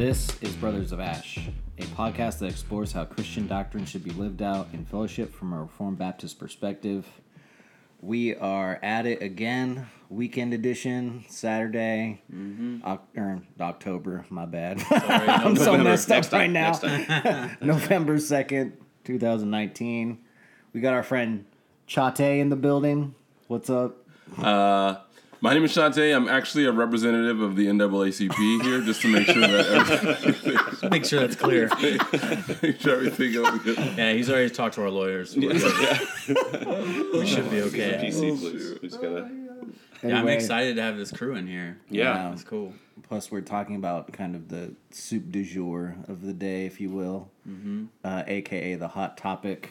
This is Brothers of Ash, a podcast that explores how Christian doctrine should be lived out in fellowship from a Reformed Baptist perspective. We are at it again, weekend edition, Saturday, Oc- er, October. My bad. I'm so messed up right now. November second, two thousand nineteen. We got our friend Shante in the building. What's up? Uh, my name is Shante. I'm actually a representative of the NAACP here, just to make sure that everything, Make sure that's clear. make sure everything goes good. Yeah, he's already talked to our lawyers. We're we should be okay. PC, please. We gotta. Yeah, I'm excited to have this crew in here. Yeah. it's cool. Plus, we're talking about kind of the soup du jour of the day, if you will, mm-hmm. uh, aka the hot topic.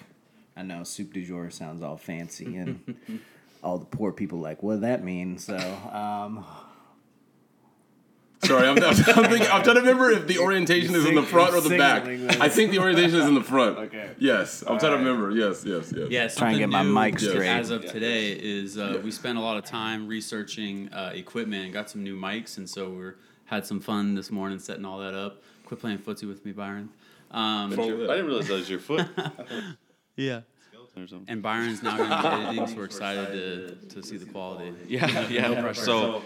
I know soup du jour sounds all fancy, and all the poor people like, what does that mean? So, um, Sorry, I'm, I'm, I'm, thinking, I'm trying to remember if the orientation is in the front or the back. Signaling this. I think the orientation is in the front. Okay. Yes, I'm trying to remember. Yes, yes, yes. Yeah, Try and something get my mic straight. As of today, is uh, we spent a lot of time researching uh, equipment and got some new mics, and so we are had some fun this morning setting all that up. Quit playing footsie with me, Byron. Um, I didn't realize that was your foot. yeah. Or something. And Byron's now going to be editing, so we're excited to, to see the quality. Yeah, yeah. no pressure. So,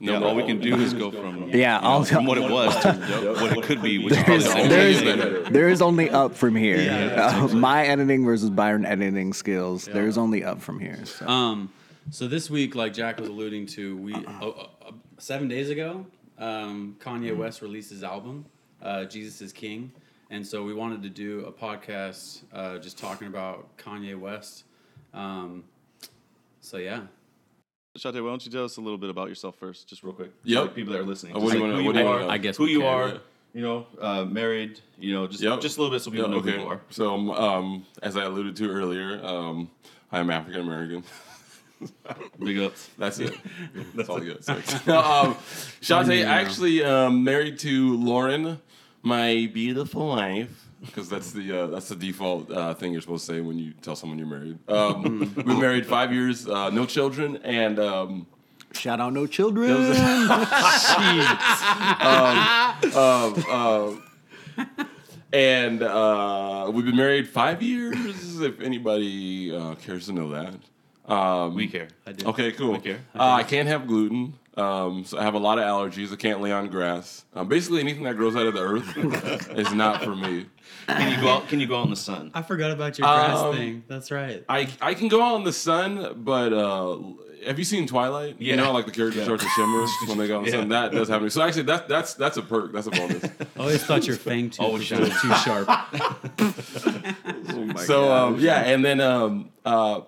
yeah, all we can do is go from Yeah, you know, from what it was to what it could be, which is there is, there, is, there is only up from here. Yeah, Uh, my editing versus Byron editing skills. There's only up from here. So. Um, so this week, like Jack was alluding to, we uh, uh, uh, seven days ago, um, Kanye West released his album, uh, "Jesus Is King," and so we wanted to do a podcast uh, just talking about Kanye West. Um, so yeah, Shante, why don't you tell us a little bit about yourself first, just real quick? Yeah, For the people that are listening. Just what do you like wanna- who what you are. I guess who you can, are, yeah. you know, uh, married, you know, just Yep. just a little bit so people Yeah, know who okay. you are. So, um, um, as I alluded to earlier, um, I'm African American. Big ups. That's it. That's all good. Sorry. no, um, Shante, I actually um, married to Lauren, my beautiful wife. Because that's the uh, that's the default uh, thing you're supposed to say when you tell someone you're married. Um, we've been married five years, uh, no children, and um, Shout out, no children. and uh, we've been married five years. If anybody uh, cares to know that. Um, We care. I do. Okay, cool. We care. Uh, I can't have gluten. Um, so I have a lot of allergies. I can't lay on grass. Um, basically, anything that grows out of the earth is not for me. Can you go out? Can you go out in the sun? I forgot about your grass Um, thing. That's right. I I can go out in the sun, but uh, have you seen Twilight? You Yeah. know, like the characters start to shimmer when they go out in the sun. That does happen. So actually, that that's that's a perk. That's a bonus. I always thought your fang tooth Oh, was shit. too sharp. so um, yeah, and then um, uh,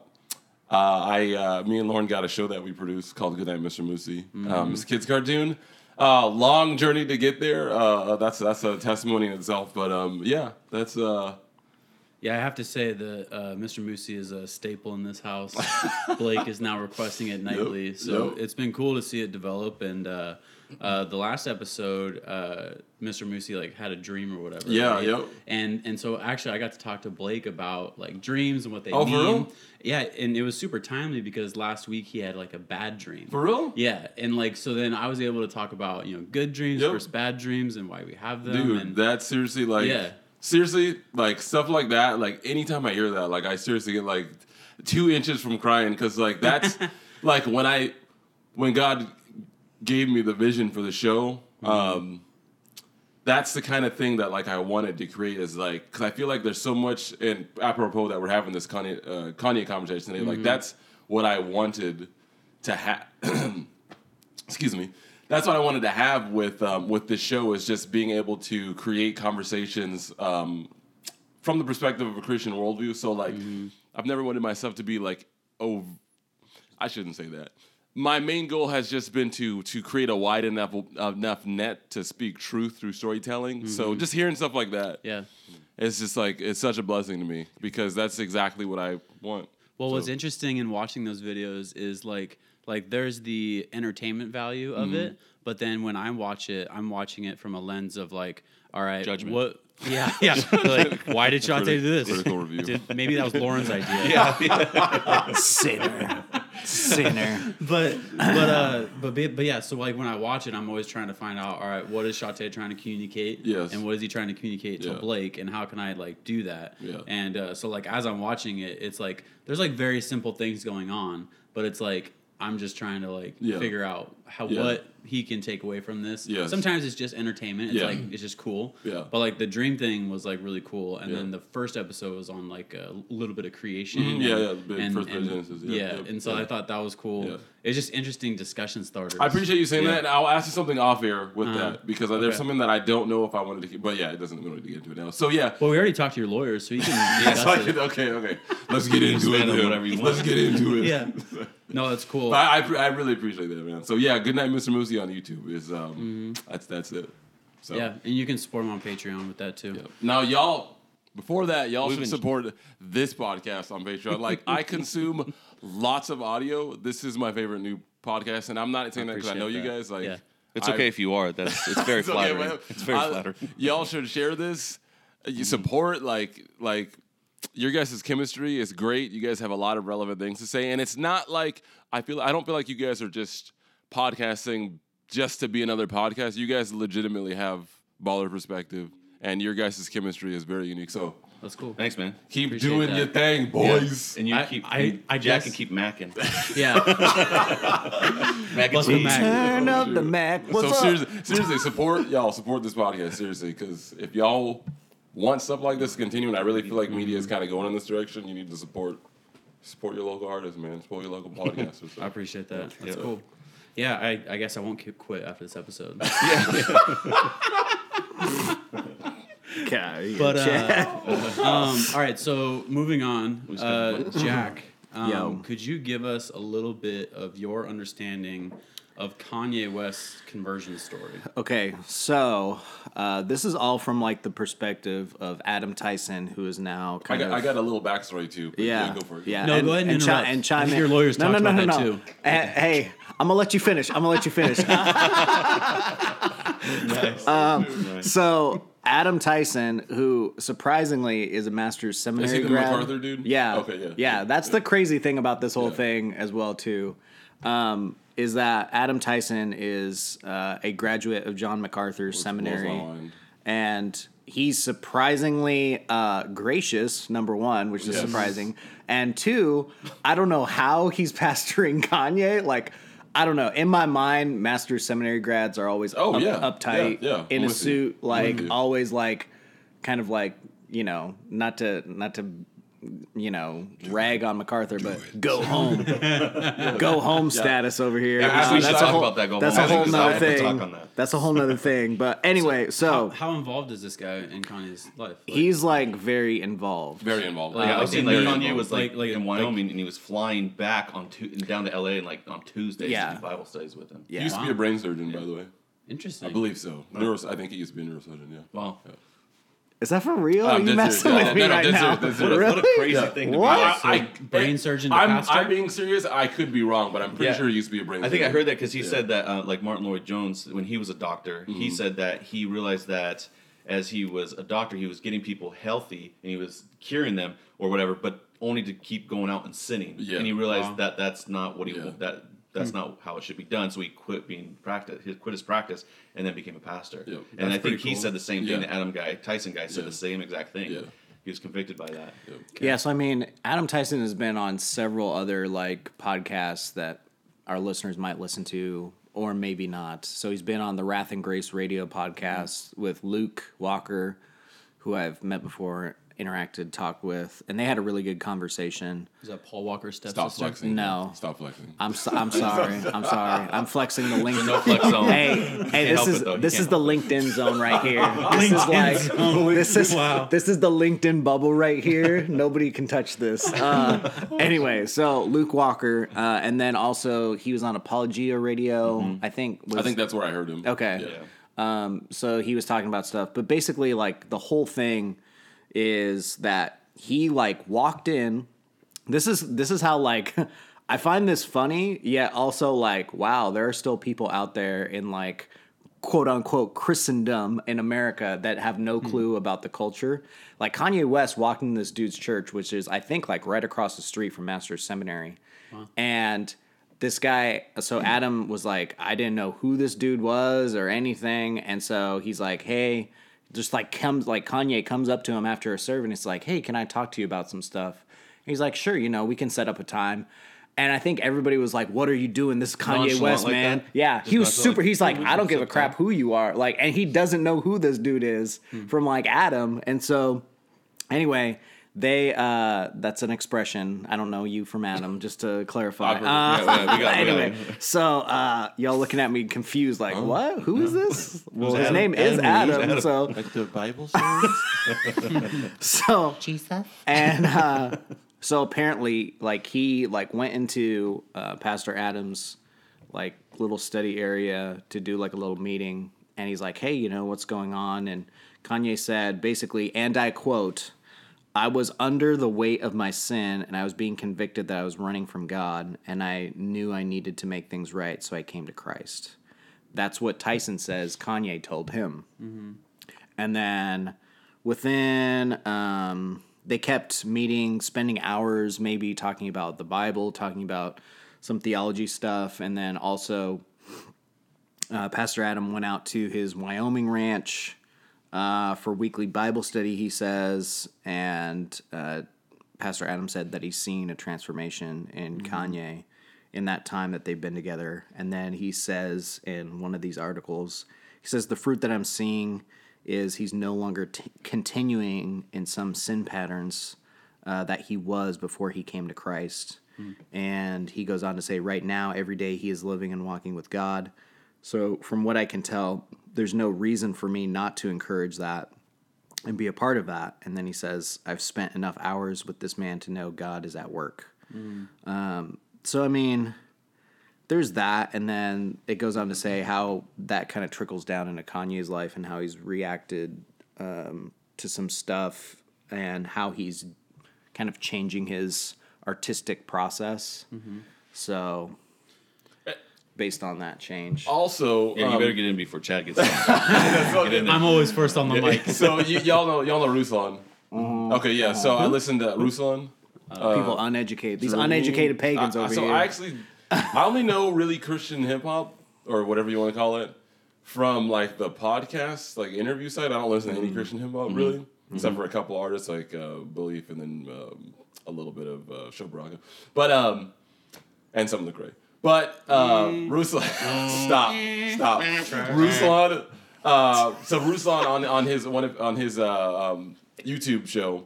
uh, I uh, me and Lauren got a show that we produced called Good Night, Mr. Moosey. Um, it's a kids cartoon. Uh, long journey to get there. Uh, that's that's a testimony in itself. But um, yeah, that's uh, Yeah, I have to say that uh, Mr. Moosey is a staple in this house. Blake is now requesting it nightly, so yep. it's been cool to see it develop. And uh, the last episode, uh, Mr. Moosey like had a dream or whatever. Yeah, right? yep. And and so actually, I got to talk to Blake about like dreams and what they Oh, for mean. real? Yeah, and it was super timely because last week he had like a bad dream. for real. Yeah, and like so then I was able to talk about you know good dreams Yep. versus bad dreams and why we have them. Dude, and that's seriously like Yeah. seriously like stuff like that. Like anytime I hear that, like I seriously get like two inches from crying because like that's like when I when God gave me the vision for the show. Um, that's the kind of thing that like I wanted to create is like because I feel like there's so much and apropos that we're having this Kanye uh, Kanye conversation today. Like that's what I wanted to have. excuse me. That's what I wanted to have with um, with this show is just being able to create conversations um, from the perspective of a Christian worldview. So like, I've never wanted myself to be like, oh, I shouldn't say that. My main goal has just been to to create a wide enough enough net to speak truth through storytelling. So just hearing stuff like that, yeah. it's just like it's such a blessing to me because that's exactly what I want. Well, what's interesting in watching those videos is like like there's the entertainment value of Mm-hmm. it, but then when I watch it, I'm watching it from a lens of like, all right, Judgment. What? Yeah, yeah. like, why did Shante do this? critical review. Did, maybe that was Lauren's idea. Yeah. Sinner. Sinner. but but uh but but yeah so like when i watch it i'm always trying to find out all right what is Shante trying to communicate Yes. and what is he trying to communicate to Yeah. blake and how can i like do that Yeah. and uh, so like as i'm watching it it's like there's like very simple things going on but it's like i'm just trying to like Yeah. figure out how Yeah. what he can take away from this Yes. sometimes it's just entertainment it's Yeah. like it's just cool Yeah. but like the dream thing was like really cool and Yeah. then the first episode was on like a little bit of creation Mhm, yeah, and- yeah, the bit- and, first and- Genesis, yeah, yeah, yeah, and so yeah. i thought that was cool Yeah. it's just interesting discussion starters. I appreciate you saying that, and I'll ask you something off air with Uh-huh. that because there's something that I don't know if I wanted to keep. But yeah, it doesn't. We don't need to get into it now. So yeah. Well, we already talked to your lawyers, so you can. Yeah, so can- okay, okay. Let's get into it. whatever you want. Let's get into it. Yeah. No, that's cool. I, I, I really appreciate that, man. So yeah, good night, Mr. Moosey on YouTube. Is um, that's that's it. So Mm-hmm. yeah, and you can support him on Patreon with that too. Yeah. Now, y'all, before that, y'all We've should support this podcast on Patreon. Like, I consume lots of audio. This is my favorite new podcast, and I'm not saying that because I know appreciate you guys. Like, Yeah. It's I- okay if you are. That's it's very It's flattering. man. it's very I- flattering. Y'all should share this. You support like like your guys' chemistry is great. You guys have a lot of relevant things to say, and it's not like I feel. I don't feel like you guys are just podcasting just to be another podcast. You guys legitimately have baller perspective, and your guys' chemistry is very unique. So That's cool. Thanks, man. keep Appreciate doing that. your thing, boys. And you I- keep I- you- I Jack guess- can keep macking. Yeah. Mac Plus and the cheese. Mac. Turn up the Mac. What's so up? seriously, seriously, support y'all. Support this podcast seriously, because if y'all want stuff like this to continue, and I really feel like media is kind of going in this direction, you need to support support your local artists, man. Support your local podcasters. So. I appreciate that. That's Yeah. cool. Yeah, I, I guess I won't keep- quit after this episode. Okay, But uh, um, all right, so moving on, uh, Jack, um, Yo. could you give us a little bit of your understanding of Kanye West's conversion story? Okay, so uh, this is all from like the perspective of Adam Tyson, who is now I kind got, of I got a little backstory too. but yeah, go for it. yeah. No, go ahead and chi- interrupt. and chime in. your lawyers no, no, talked no, about no, that no. too. Eh, Hey, I'm gonna let you finish. I'm gonna let you finish. Nice. so Adam Tyson, who surprisingly is a master's seminary Is he the grad. MacArthur dude? Yeah. Okay, yeah. Yeah, that's the crazy thing about this whole Yeah. thing as well too. Um, is that Adam Tyson is uh, a graduate of John MacArthur blows Seminary, and he's surprisingly uh, gracious. Number one, which is Yes. surprising, and two, I don't know how he's pastoring Kanye. Like, I don't know. In my mind, master's seminary grads are always Oh, up- yeah. uptight Yeah, yeah. in I'm a with you. suit, like always like kind of like you know not to not to you know rag on MacArthur, but go home, go home status over here. Yeah, Uh, we that's should a whole, about that, go That's home a whole nother thing. talk on that. That's a whole nother thing. But anyway, so How involved is this guy in Kanye's life? Like, he's like very involved. Very involved. Like, Yeah, I've I've seen seen like Kanye of, was like, like- like- in Wyoming and he was flying back on tu- down to LA and like on Tuesdays Yeah. to do Bible studies with him. Yeah. he used to be a brain surgeon, by the way. interesting. I believe so. Neuros- I think he used to be a neurosurgeon. Yeah. Wow. Is that for real? Oh, Are you messing serious. with No, me no, no, right now? serious, dead serious. What a, what a Really? crazy thing to What? be. So, brain surgeon to I'm, pastor? I'm being serious. I could be wrong, but I'm pretty Yeah. sure he used to be a brain. Surgeon. I think I heard that because he Yeah. said that, uh, like Martin Lloyd Jones, when he was a doctor, Mm-hmm. he said that he realized that as he was a doctor, he was getting people healthy and he was curing them or whatever, but only to keep going out and sinning. Yeah. And he realized Wow. that that's not what he Yeah. that that's hmm. not how it should be done. So he quit being practice, he quit his practice, and then became a pastor. Yeah. And I think pretty he said the same thing. Yeah. The Adam guy, Tyson guy, said Yeah. the same exact thing. Yeah. He was convicted by that. Yeah, so I mean, Adam Tyson has been on several other like podcasts that our listeners might listen to or maybe not. So he's been on the Wrath and Grace radio podcast hmm. with Luke Walker, who I've met before, interacted, talked with, and they had a really good conversation. Is that Paul Walker's Stop stepsister? flexing. No. Stop flexing. I'm so, I'm sorry. I'm sorry. I'm flexing the LinkedIn. No flex zone. Hey, hey, this is it, this is the LinkedIn zone right here. This is like this is Wow. this is the LinkedIn bubble right here. Nobody can touch this. Uh, anyway, so Luke Walker, uh, and then also he was on Apologia Radio. I think. Was, I think that's where I heard him. Okay. Yeah. Um, so he was talking about stuff, but basically, like the whole thing is that he like walked in. This is this is how like I find this funny, yet also like wow, there are still people out there in like quote unquote Christendom in America that have no hmm. clue about the culture. Like Kanye West walked in this dude's church, which is I think like right across the street from Master's Seminary, and this guy so hmm. adam was like i didn't know who this dude was or anything. And so he's like hey just like comes like kanye comes up to him after a serve and it's like hey can i talk to you about some stuff he's like sure you know we can set up a time and I think everybody was like, "What are you doing? This is Kanye West, like man." that? Yeah, Just he was super. like, he's like, "Oh, "I don't give a crap who you are." Like, and he doesn't know who this dude is Hmm. from like Adam. And so, anyway, they uh that's an expression. I don't know you from Adam, just to clarify. I've heard it. Uh, Yeah, yeah, we got it, we got anyway, so uh y'all looking at me confused, like, what? Who is this? Well, his Adam? name is Adam, who's Adam. Adam? So, Like the Bible stories. so Jesus and uh, so apparently like he like went into uh, pastor adams like little study area to do like a little meeting and he's like hey you know what's going on and kanye said basically and i quote i was under the weight of my sin and i was being convicted that i was running from god and i knew i needed to make things right so i came to christ. That's what tyson says kanye told him. And then within um, they kept meeting spending hours maybe talking about the bible talking about some theology stuff and then also uh, pastor adam went out to his wyoming ranch uh, for weekly bible study he says and uh, pastor adam said that he's seen a transformation in kanye in that time that they've been together and then he says in one of these articles he says the fruit that i'm seeing is he's no longer t- continuing in some sin patterns uh, that he was before he came to Christ. And he goes on to say, right now, every day he is living and walking with God. So, from what I can tell, there's no reason for me not to encourage that and be a part of that. And then he says, I've spent enough hours with this man to know God is at work. Um, so, I mean, there's that, and then it goes on to say how that kind of trickles down into Kanye's life and how he's reacted um, to some stuff and how he's kind of changing his artistic process. So, based on that change, Also, Yeah, you um, better get in before Chad gets on. so, I'm always first on the mic. so you, y'all know y'all know Ruslan. Okay, yeah. So I listened to Ruslan. people uneducated, these uneducated pagans I- I- over so here. So I actually, I only know really Christian hip hop or whatever you want to call it from like the podcast, like interview side. I don't listen to any Christian hip hop really, except for a couple artists like uh, Belief and then um, a little bit of uh, Sho Baraka, but um, and some of the Cray. But uh, Ruslan, stop, stop, Ruslan. Uh, so Ruslan on on his one of, on his uh, um, YouTube show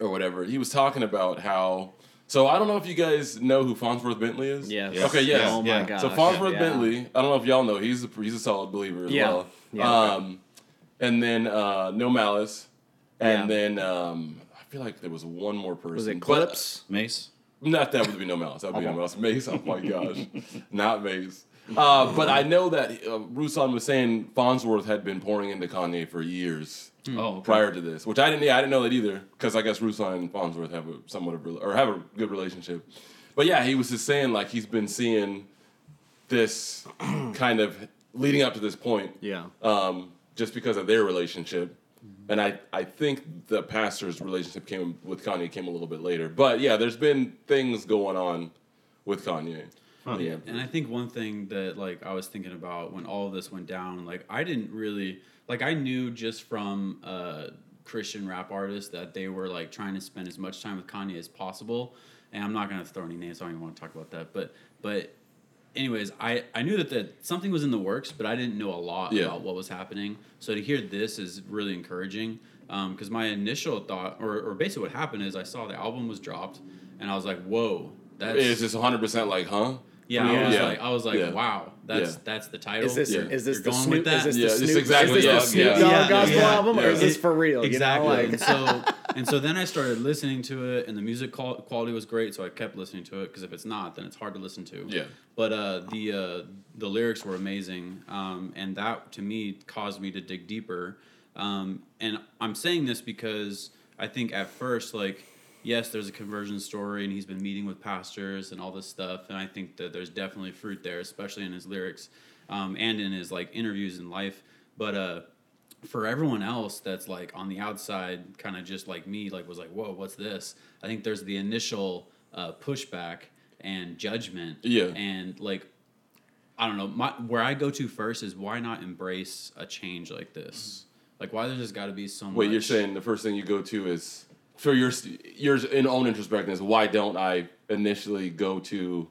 or whatever, he was talking about how. So I don't know if you guys know who Fonzworth Bentley is. Yes. Yes. Okay. Yes. Oh my Yeah. god. So Fonzworth yeah. Bentley, I don't know if y'all know, he's a, he's a solid believer as Yeah. well. Yeah. Um, and then uh, No Malice, and Yeah. then um, I feel like there was one more person. Was it but- Clipse? Mace. Not that would be No Malice. That would be No Malice. Mace. Oh my gosh, not Mace. Uh, but I know that uh, Ruslan was saying Fonzworth had been pouring into Kanye for years Oh, okay. prior to this, which I didn't. Yeah, I didn't know that either because I guess Ruslan and Fonzworth have a somewhat of rela- or have a good relationship. But yeah, he was just saying like he's been seeing this kind of leading up to this point, Yeah. um, just because of their relationship. And I, I think the pastor's relationship came with Kanye came a little bit later. But yeah, there's been things going on with Kanye. Yeah. And I think one thing that like I was thinking about when all of this went down, like I didn't really like I knew just from uh, Christian rap artists that they were like trying to spend as much time with Kanye as possible. And I'm not gonna throw any names. I don't even want to talk about that. But but anyways, I I knew that that something was in the works, but I didn't know a lot Yeah. about what was happening. So to hear this is really encouraging. Um, because my initial thought, or, or basically what happened is I saw the album was dropped, and I was like, "Whoa, that's It's just 100% like, huh? Yeah, I was Yeah. like, I was like, Yeah. wow, that's Yeah. that's the title. Is this Yeah. is this You're the Snoop? that? Is this Yeah, the it's Snoop? exactly is this yeah, the Snoop. Dogg Yeah, gospel yeah, album, or is this for real? exactly. You know, like, and so and so then I started listening to it, and the music quality was great, so I kept listening to it because if it's not, then it's hard to listen to. Yeah. But uh, the uh, the lyrics were amazing, um, and that to me caused me to dig deeper. Um, and I'm saying this because I think at first, like, yes, there's a conversion story, and he's been meeting with pastors and all this stuff, and I think that there's definitely fruit there, especially in his lyrics um, and in his like interviews in life. But uh, for everyone else that's like on the outside, kind of just like me, like was like, whoa, what's this? I think there's the initial uh, pushback, and judgment. Yeah. And like, I don't know. My where I go to first is why not embrace a change like this? Like, why there's just got to be so much. Wait, you're saying the first thing you go to is for your your in own introspection is why don't I initially go to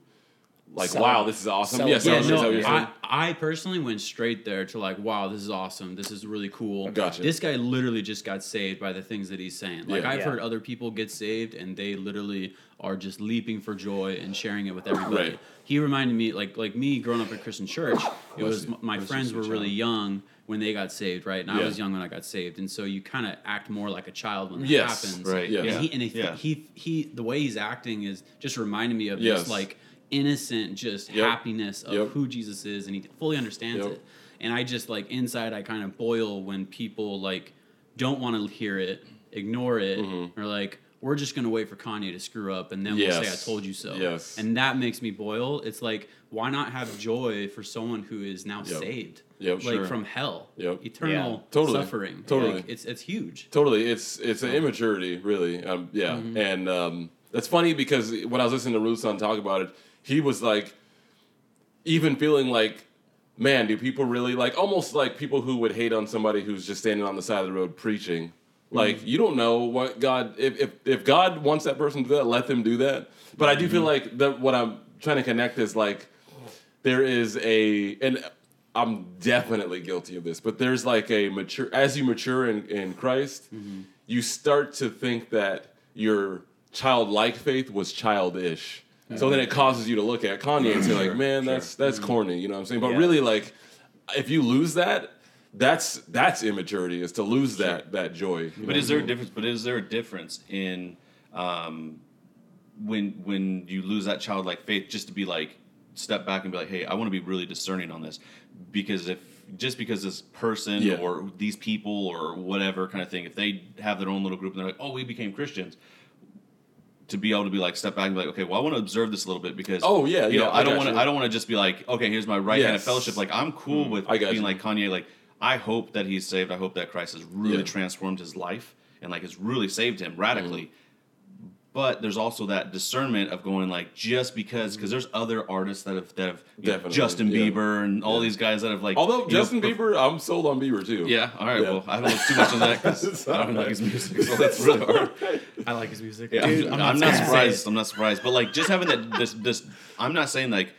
like Cel- wow this is awesome cel- yeah, Yeah, Yeah, is that no, what you're? I, I personally went straight there to like, wow, this is awesome. This is really cool. Gotcha. This guy literally just got saved by the things that he's saying. Like Yeah. I've Yeah. heard other people get saved and they literally are just leaping for joy and sharing it with everybody. Right. He reminded me, like like me growing up in Christian church, it was my Bless friends were really child. young when they got saved, right? And I was young when I got saved, and so you kind of act more like a child when that Yes. happens, Right, yeah. And yeah. he and he, Yeah. he he the way he's acting is just reminding me of Yes. this like innocent just Yep. happiness of Yep. who Jesus is, and he fully understands Yep. it. And I just like inside, I kind of boil when people like don't want to hear it, ignore it, or like we're just gonna wait for Kanye to screw up, and then we'll say I Mm-hmm. Told you so. Yes. And that makes me boil. It's like why not have joy for someone who is now Yep. saved, Yep, like sure. from hell, Yep. eternal Yeah. Totally. suffering. Totally. Like, it's it's huge. Totally, it's it's an immaturity, really. Um, yeah, Mm-hmm. and um, that's funny because when I was listening to Ruslan talk about it, he was like, even feeling like, man, do people really like almost like people who would hate on somebody who's just standing on the side of the road preaching. Like Mm-hmm. you don't know what God if, if if God wants that person to do that, let them do that. But I do Mm-hmm. feel like that what I'm trying to connect is like there is a and I'm definitely guilty of this, but there's like a mature as you mature in, in Christ, Mm-hmm. you start to think that your childlike faith was childish. So then it causes you to look at Kanye and say like, man, that's that's corny, you know what I'm saying? But Yeah. really like if you lose that, that's that's immaturity is to lose that that joy. But is there a difference? But is there a difference in um, when when you lose that childlike faith, just to be like step back and be like, hey, I want to be really discerning on this, because if just because this person Yeah. or these people or whatever kind of thing, if they have their own little group and they're like, oh, we became Christians. To be able to be like step back and be like, okay, well, I want to observe this a little bit because Oh, yeah, you yeah, know, I I don't want to. I don't want to just be like, okay, here's my right hand of fellowship. Like I'm cool with I being you. like Kanye. Like I hope that he's saved. I hope that Christ has really Yeah. transformed his life and like has really saved him radically. Mm-hmm. But there's also that discernment of going like just because because mm-hmm. there's other artists that have that have Definitely, Justin yeah. Bieber and all these guys that have like Although you know, Justin Bieber, I'm sold on Bieber too. yeah all right Yeah. well I don't look too much on that because I don't like his music so that's really hard I like his music. yeah, Dude, I'm, I'm I'm not not surprised. I'm not surprised. But like just having that this this I'm not saying like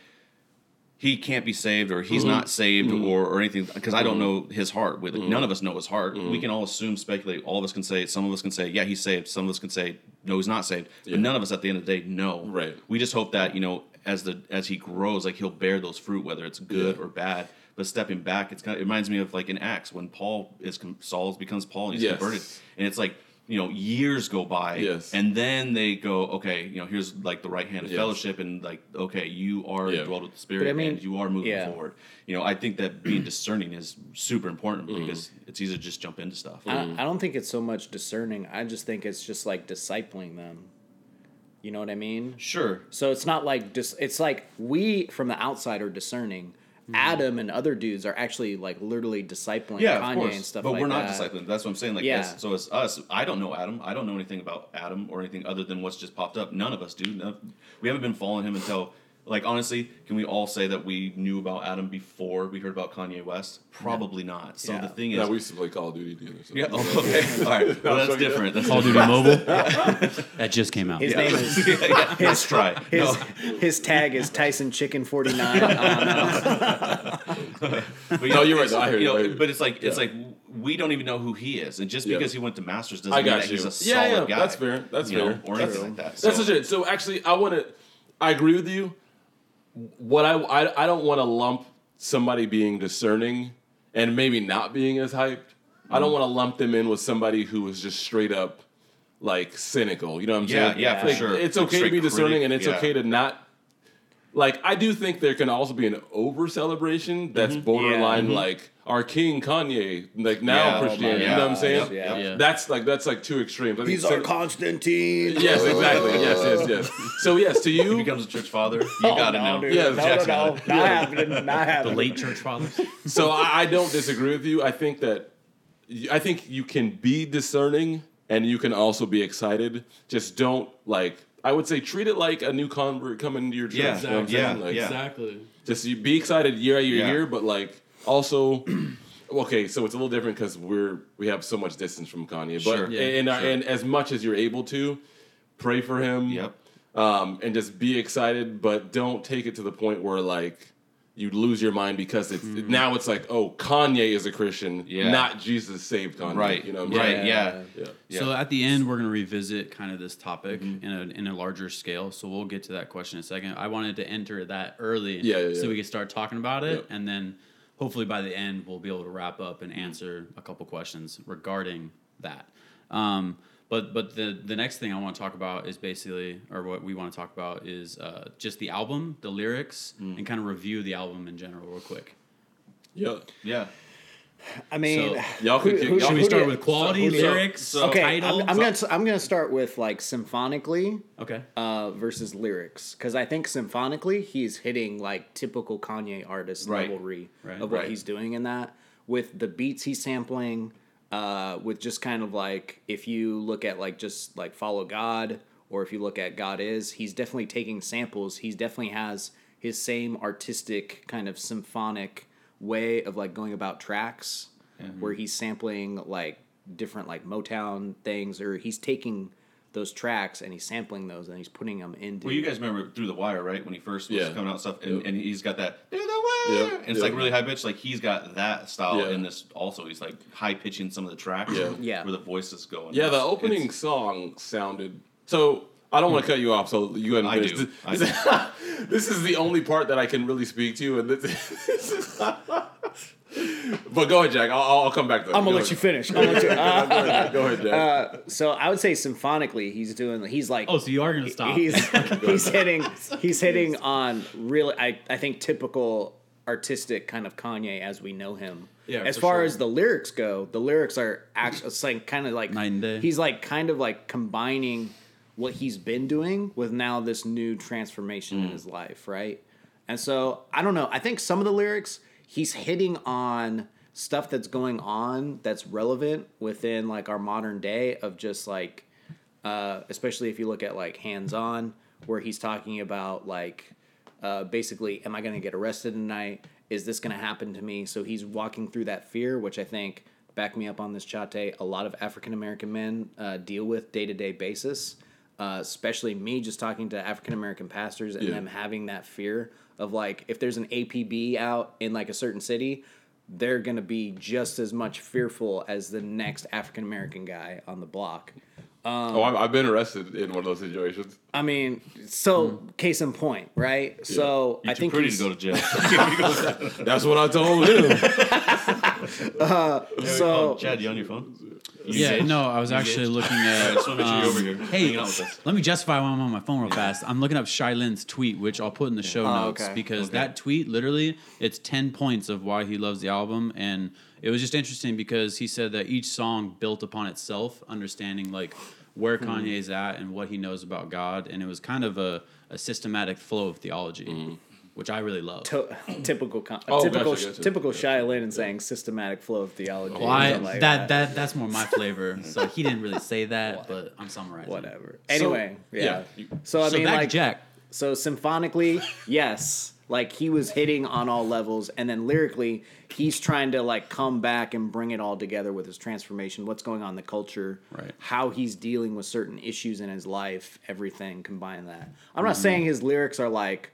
he can't be saved or he's mm-hmm. not saved mm-hmm. or, or anything because I don't mm-hmm. know his heart. With none of us know his heart. We can all assume, speculate. All of us can say. Some of us can say, yeah, he's saved. Some of us can say, no, he's not saved. But none of us at the end of the day know. Right. We just hope that you know as the as he grows, like he'll bear those fruit, whether it's good Yeah. or bad. But stepping back, it's kind of, it reminds me of like in Acts when Paul is Saul becomes Paul and he's Yes. converted, and it's like you know years go by, Yes. and then they go, okay, you know, here's like the right hand of Yes. fellowship, and like, okay, you are Yeah. dwelled with the Spirit, I mean, and you are moving yeah. forward. You know, I think that being discerning is super important Mm-hmm. because it's easy to just jump into stuff. I, I don't think it's so much discerning. I just think it's just like discipling them. You know what I mean? Sure. So it's not like dis- it's like we from the outside are discerning. Hmm. Adam and other dudes are actually like literally discipling Yeah, Kanye and stuff but like we're not that. discipling. That's what I'm saying. Like, Yeah. so it's us. I don't know Adam. I don't know anything about Adam or anything other than what's just popped up. None of us do. None, we haven't been following him until, like, honestly, can we all say that we knew about Adam before we heard about Kanye West? Probably not. So Yeah. the thing is, Yeah, we used to play Call of Duty together. So. yeah. Oh, okay. All right. Well, that's joking. different. That's Call of Duty Mobile. that just came out. His name is yeah, yeah. Let's try. his, No. his tag is Tyson Chicken forty nine. Um, but, you No, know, you're right. I hear you you, know, I. But it's like it's like we don't even know who he is, and just Yeah. because he went to Masters doesn't I mean got that he's a Yeah, solid yeah, guy. that's fair. That's you know, fair. or anything like that. That's So- legit. So actually, I want to. I agree with you. What I I, I don't want to lump somebody being discerning and maybe not being as hyped. I Mm. don't want to lump them in with somebody who is just straight up like cynical. You know what I'm Yeah, saying? yeah, for Like, sure. It's Like okay to be discerning, critic, and it's yeah. okay to not. Like I do think there can also be an over celebration that's Mm-hmm. borderline like our King Kanye, like now Yeah, oh Christianity. yeah, you know what I'm saying? yep, yep. Yeah. That's like that's like two extremes. I think He's our cyn- Constantine. Yes, exactly. Yes, yes, yes. So yes, to you He you, becomes a church father. You Oh, gotta no, know. dude. Yeah, no, no, no, got it. not happening. The late church fathers. so I, I don't disagree with you. I think that I think you can be discerning and you can also be excited. Just don't like I would say treat it like a new convert coming into your church. Yeah, you know what I'm yeah. Like, yeah. Exactly. Just you be excited year after Yeah. year, but like also. Okay, so it's a little different because we're we have so much distance from Kanye, but Sure. Yeah, and sure. and as much as you're able to, pray for him. Yep. Um, and just be excited, but don't take it to the point where like you lose your mind because it's now it's like oh Kanye is a Christian, Yeah. not Jesus saved Kanye. Right. You know Right. Yeah. Yeah. Yeah. So at the end, we're going to revisit kind of this topic Mm-hmm. in a in a larger scale. So we'll get to that question in a second. I wanted to enter that early, Yeah, yeah, so we could start talking about it, and then hopefully by the end we'll be able to wrap up and answer a couple questions regarding that. Um, but but the the next thing I want to talk about is basically, or what we want to talk about is uh, just the album, the lyrics, Mm. and kind of review the album in general, real quick. Yeah. Yeah. I mean, So, Y'all could Who- who- y'all Should we who start do with quality, who do you- lyrics, so- okay, title? I'm, I'm gonna I'm gonna start with like symphonically okay. uh, versus lyrics because I think symphonically he's hitting like typical Kanye artist Right. levelry Right. of what Right. he's doing in that with the beats he's sampling, uh, with just kind of like if you look at like just like follow God or if you look at God is, he's definitely taking samples. He's definitely has his same artistic kind of symphonic way of like going about tracks mm-hmm. where he's sampling like different like Motown things or he's taking those tracks and he's sampling those and he's putting them into Well, you guys remember Through the Wire, right? When he first was Yeah. coming out and stuff, and, Yep. and he's got that Through the Wire, Yep. and it's Yep. like really high pitched. Like he's got that style Yeah. in this also. He's like high pitching some of the tracks, Yeah. Yeah. where the voices going. Yeah, the opening it's- song sounded so. I don't want to cut you off, so you go ahead and I finish. do. I This, this is the only part that I can really speak to, and this, this is. but go ahead, Jack. I'll, I'll come back. To that. I'm gonna Go let you finish. I'm let you, uh, Go ahead, go ahead, Jack. uh, so I would say symphonically, he's doing. He's like. Oh, so you are gonna stop? He's he's hitting he's hitting on really I, I think typical artistic kind of Kanye as we know him. Yeah, As far sure. as the lyrics go, the lyrics are actually like kind of like Night and day. He's like kind of like combining what he's been doing with now this new transformation Mm. in his life, right? And so I don't know. I think some of the lyrics he's hitting on stuff that's going on that's relevant within like our modern day of just like uh, especially if you look at like hands on where he's talking about like uh, basically am i going to get arrested tonight is this going to happen to me so he's walking through that fear which i think back me up on this Shante a lot of african american men uh, deal with day-to-day basis uh, especially me just talking to african american pastors and Yeah. them having that fear of like if there's an apb out in like a certain city they're going to be just as much fearful as the next african american guy on the block oh, I've, I've been arrested in one of those situations. I mean, so case in point, right? So You're I too think pretty he's, to go to jail. That's what I told him. so Chad, you on your phone? You Yeah, engaged? no, I was You actually engaged? looking at. just want make sure you're over um, here Hey, out with us. let me justify why I'm on my phone real fast. I'm looking up Shai Linne's tweet, which I'll put in the show Oh, notes okay. because Okay. that tweet literally it's ten points of why he loves the album, and it was just interesting because he said that each song built upon itself, understanding like where Hmm. Kanye's at and what he knows about God, and it was kind of a, a systematic flow of theology, which I really love. to, typical, con- Oh, typical, gotcha, gotcha. typical Shai Linne and saying systematic flow of theology. or Well, I, like that, that that's more my flavor. so he didn't really say that, but I'm summarizing. whatever. Anyway, yeah, yeah. So I So mean, back like, Jack. so symphonically, yes, like he was hitting on all levels, and then lyrically, he's trying to like come back and bring it all together with his transformation. What's going on in the culture, Right. How he's dealing with certain issues in his life, everything combine that. I'm Mm-hmm. not saying his lyrics are like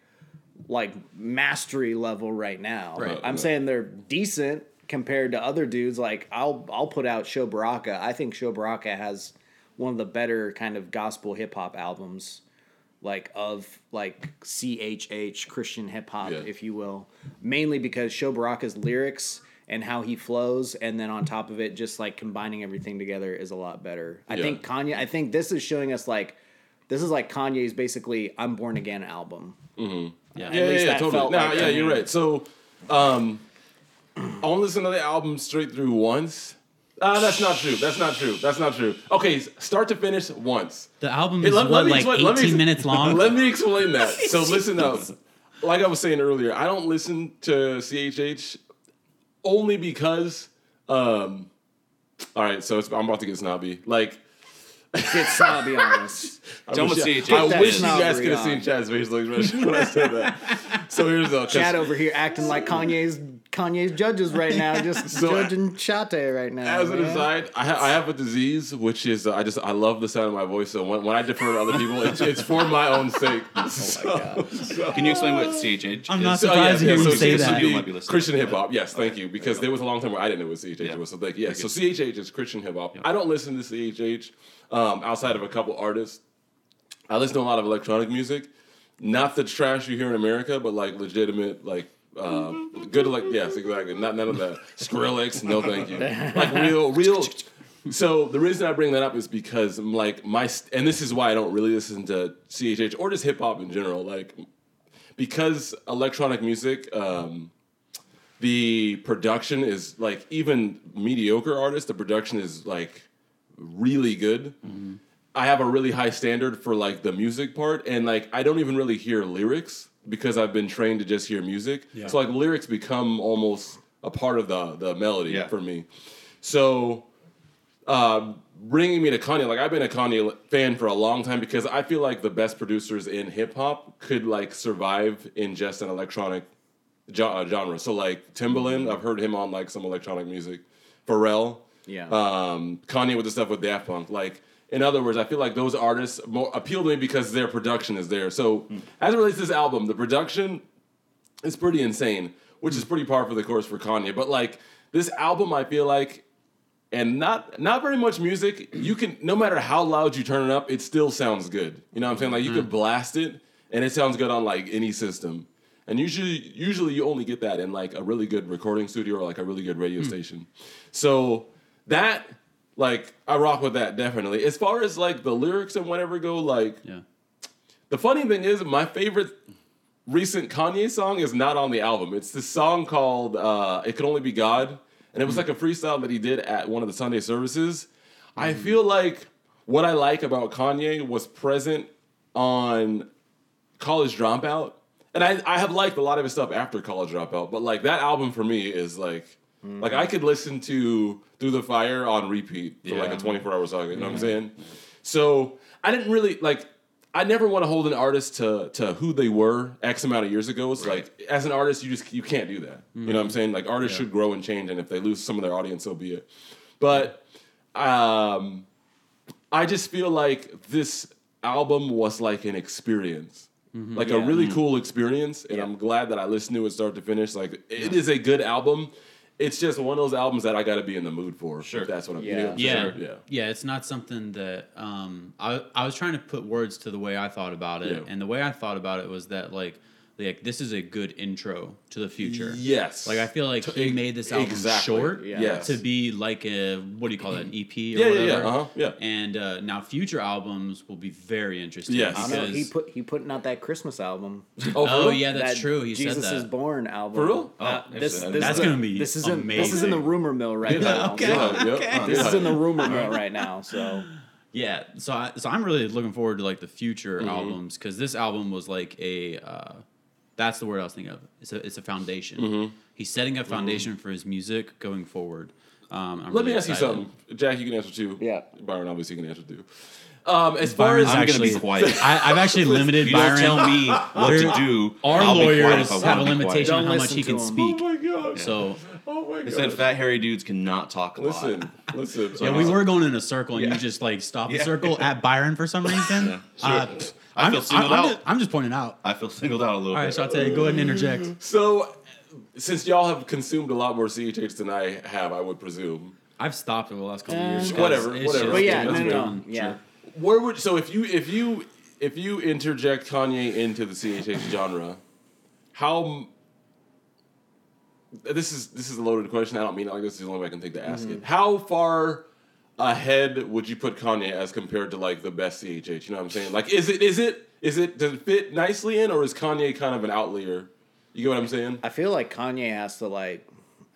like mastery level right now. Right. I'm saying they're decent compared to other dudes. Like I'll I'll put out Sho Baraka. I think Sho Baraka has one of the better kind of gospel hip hop albums, like of like CHH Christian hip hop, Yeah. if you will. Mainly because Sho Baraka's lyrics and how he flows, and then on top of it, just like combining everything together is a lot better. I Yeah. think Kanye. I think this is showing us like. This is like Kanye's basically "I'm Born Again" album. Mm-hmm. Yeah. At yeah, least yeah, yeah, that totally. felt Nah, like yeah, to you're right. So, um, I want to listen to the album straight through once. Ah, that's not true. That's not true. That's not true. Okay, start to finish once. The album Hey, is let- what, let me like explain- 18 let me minutes long. Let me explain that. So listen up. Like I was saying earlier, I don't listen to CHH only because, um, all right. So it's, I'm about to get snobby. Like, Get snobby on us. Tell him what wish- CHH I that wish you guys could have seen Chad's facial expression when I said that. So here's the 'cause- Chad over here acting like Kanye's Kanye's judges right now, just So, judging Shante right now. As an man. aside, I, ha- I have a disease which is uh, I just I love the sound of my voice. So when, when I defer to other people, it's, it's for my own sake. So- so- Can you explain what CHH I'm is? not So, surprised to hear you so say CHH that. People might be listening. Christian hip hop, yes, thank you. Because there was a long time where I didn't know what CHH Yeah. was. So like, yeah, so CHH is Christian hip hop. I don't listen to CHH um, outside of a couple artists. I listen to a lot of electronic music, not the trash you hear in America, but like legitimate, like uh, good, like yes, exactly. Not none of that Skrillex. No, thank you. Like real, real. So the reason I bring that up is because I'm like my, and this is why I don't really listen to CHH or just hip hop in general. Like because electronic music, um, the production is like even mediocre artists. The production is like really good. I have a really high standard for like the music part, and like I don't even really hear lyrics because I've been trained to just hear music. Yeah. So like lyrics become almost a part of the the melody Yeah. for me. So uh, bringing me to Kanye, like I've been a Kanye fan for a long time because I feel like the best producers in hip hop could like survive in just an electronic ge- uh, genre. So like Timbaland, I've heard him on like some electronic music. Pharrell, Yeah. um, Kanye with the stuff with Daft Punk. Like, in other words, I feel like those artists more appeal to me because their production is there. So, hmm. as it relates to this album, the production is pretty insane, which is hmm. pretty par for the course for Kanye. But like this album, I feel like, and not not very much music. You can no matter how loud you turn it up, it still sounds good. You know what I'm saying? Like you could hmm. blast it and it sounds good on like any system. And usually usually you only get that in like a really good recording studio or like a really good radio station. So that like I rock with that definitely. As far as like the lyrics and whatever go, like Yeah. the funny thing is, my favorite recent Kanye song is not on the album. It's this song called uh, "It Could Only Be God," and it was like a freestyle that he did at one of the Sunday services. I feel like what I like about Kanye was present on College Dropout, and I, I have liked a lot of his stuff after College Dropout, but like that album for me is like. Like I could listen to Through the Fire on repeat for like a 24 hour saga, you know what I'm saying? So I didn't really like I never want to hold an artist to to who they were X amount of years ago. It's like as an artist, you just you can't do that. You know mm-hmm. what I'm saying? Like artists should grow and change, and if they lose some of their audience, so be it. But um, I just feel like this album was like an experience. Mm-hmm. Like a Yeah. really mm-hmm. cool experience, and Yeah. I'm glad that I listened to it start to finish. Like it is a good album. It's just one of those albums that I got to be in the mood for. Sure. if that's what I'm. Yeah. You know, Yeah, sure, yeah. yeah. It's not something that um, I I was trying to put words to the way I thought about it, Yeah. and the way I thought about it was that like like this is a good intro to the future. Yes. Like I feel like he made this album Exactly. short Yeah. Yes. to be like a what do you call it, an EP or Yeah, yeah, whatever. yeah, uh-huh, yeah. And uh, now future albums will be very interesting. Yes. I know. because He put he putting out that Christmas album. Oh, for oh real? yeah, that's That true. He Jesus said is. Born album. For real? Uh, Oh, this, this That's is gonna be this is in this is in the rumor mill right now. Okay. Yeah, yep. okay. This is in the rumor mill right now. So Yeah, so I, so I'm really looking forward to like the future Mm-hmm. albums because this album was like a uh, that's the word I was thinking of. It's a it's a foundation. Mm-hmm. He's setting a foundation for his music going forward. Um, I'm Let really me ask you something, Jack. You can answer too. Yeah. Byron, obviously, can answer too. Um, as far Byron's as I'm actually gonna be quiet. I, I've actually limited If you Byron. don't tell me what to do, Our I'll lawyers have a wanna be quiet. limitation on how much he can him. speak. oh my god, So oh my god. They said fat hairy dudes cannot talk a lot. listen, listen. yeah, we were going in a circle, and Yeah. you just like stopped the circle at Byron for some reason. Yeah, sure. Uh, I I'm, feel I'm, singled I'm out. just, I'm just pointing out. I feel singled out a little bit. All right, bit. Shante, go ahead and interject. So, since y'all have consumed a lot more CHH than I have, I would presume. I've stopped over the last couple Uh, of years. 'cause Whatever, it's whatever. but yeah, no, no, no. Yeah. Where would so if you if you if you interject Kanye into the CHH genre, how this is this is a loaded question. I don't mean it like this is the only way I can think to ask it. How far ahead would you put Kanye as compared to like the best CHH? You know what I'm saying? Like, is it is it is it does it fit nicely in, or is Kanye kind of an outlier? You get what I'm saying? I feel like Kanye has to like.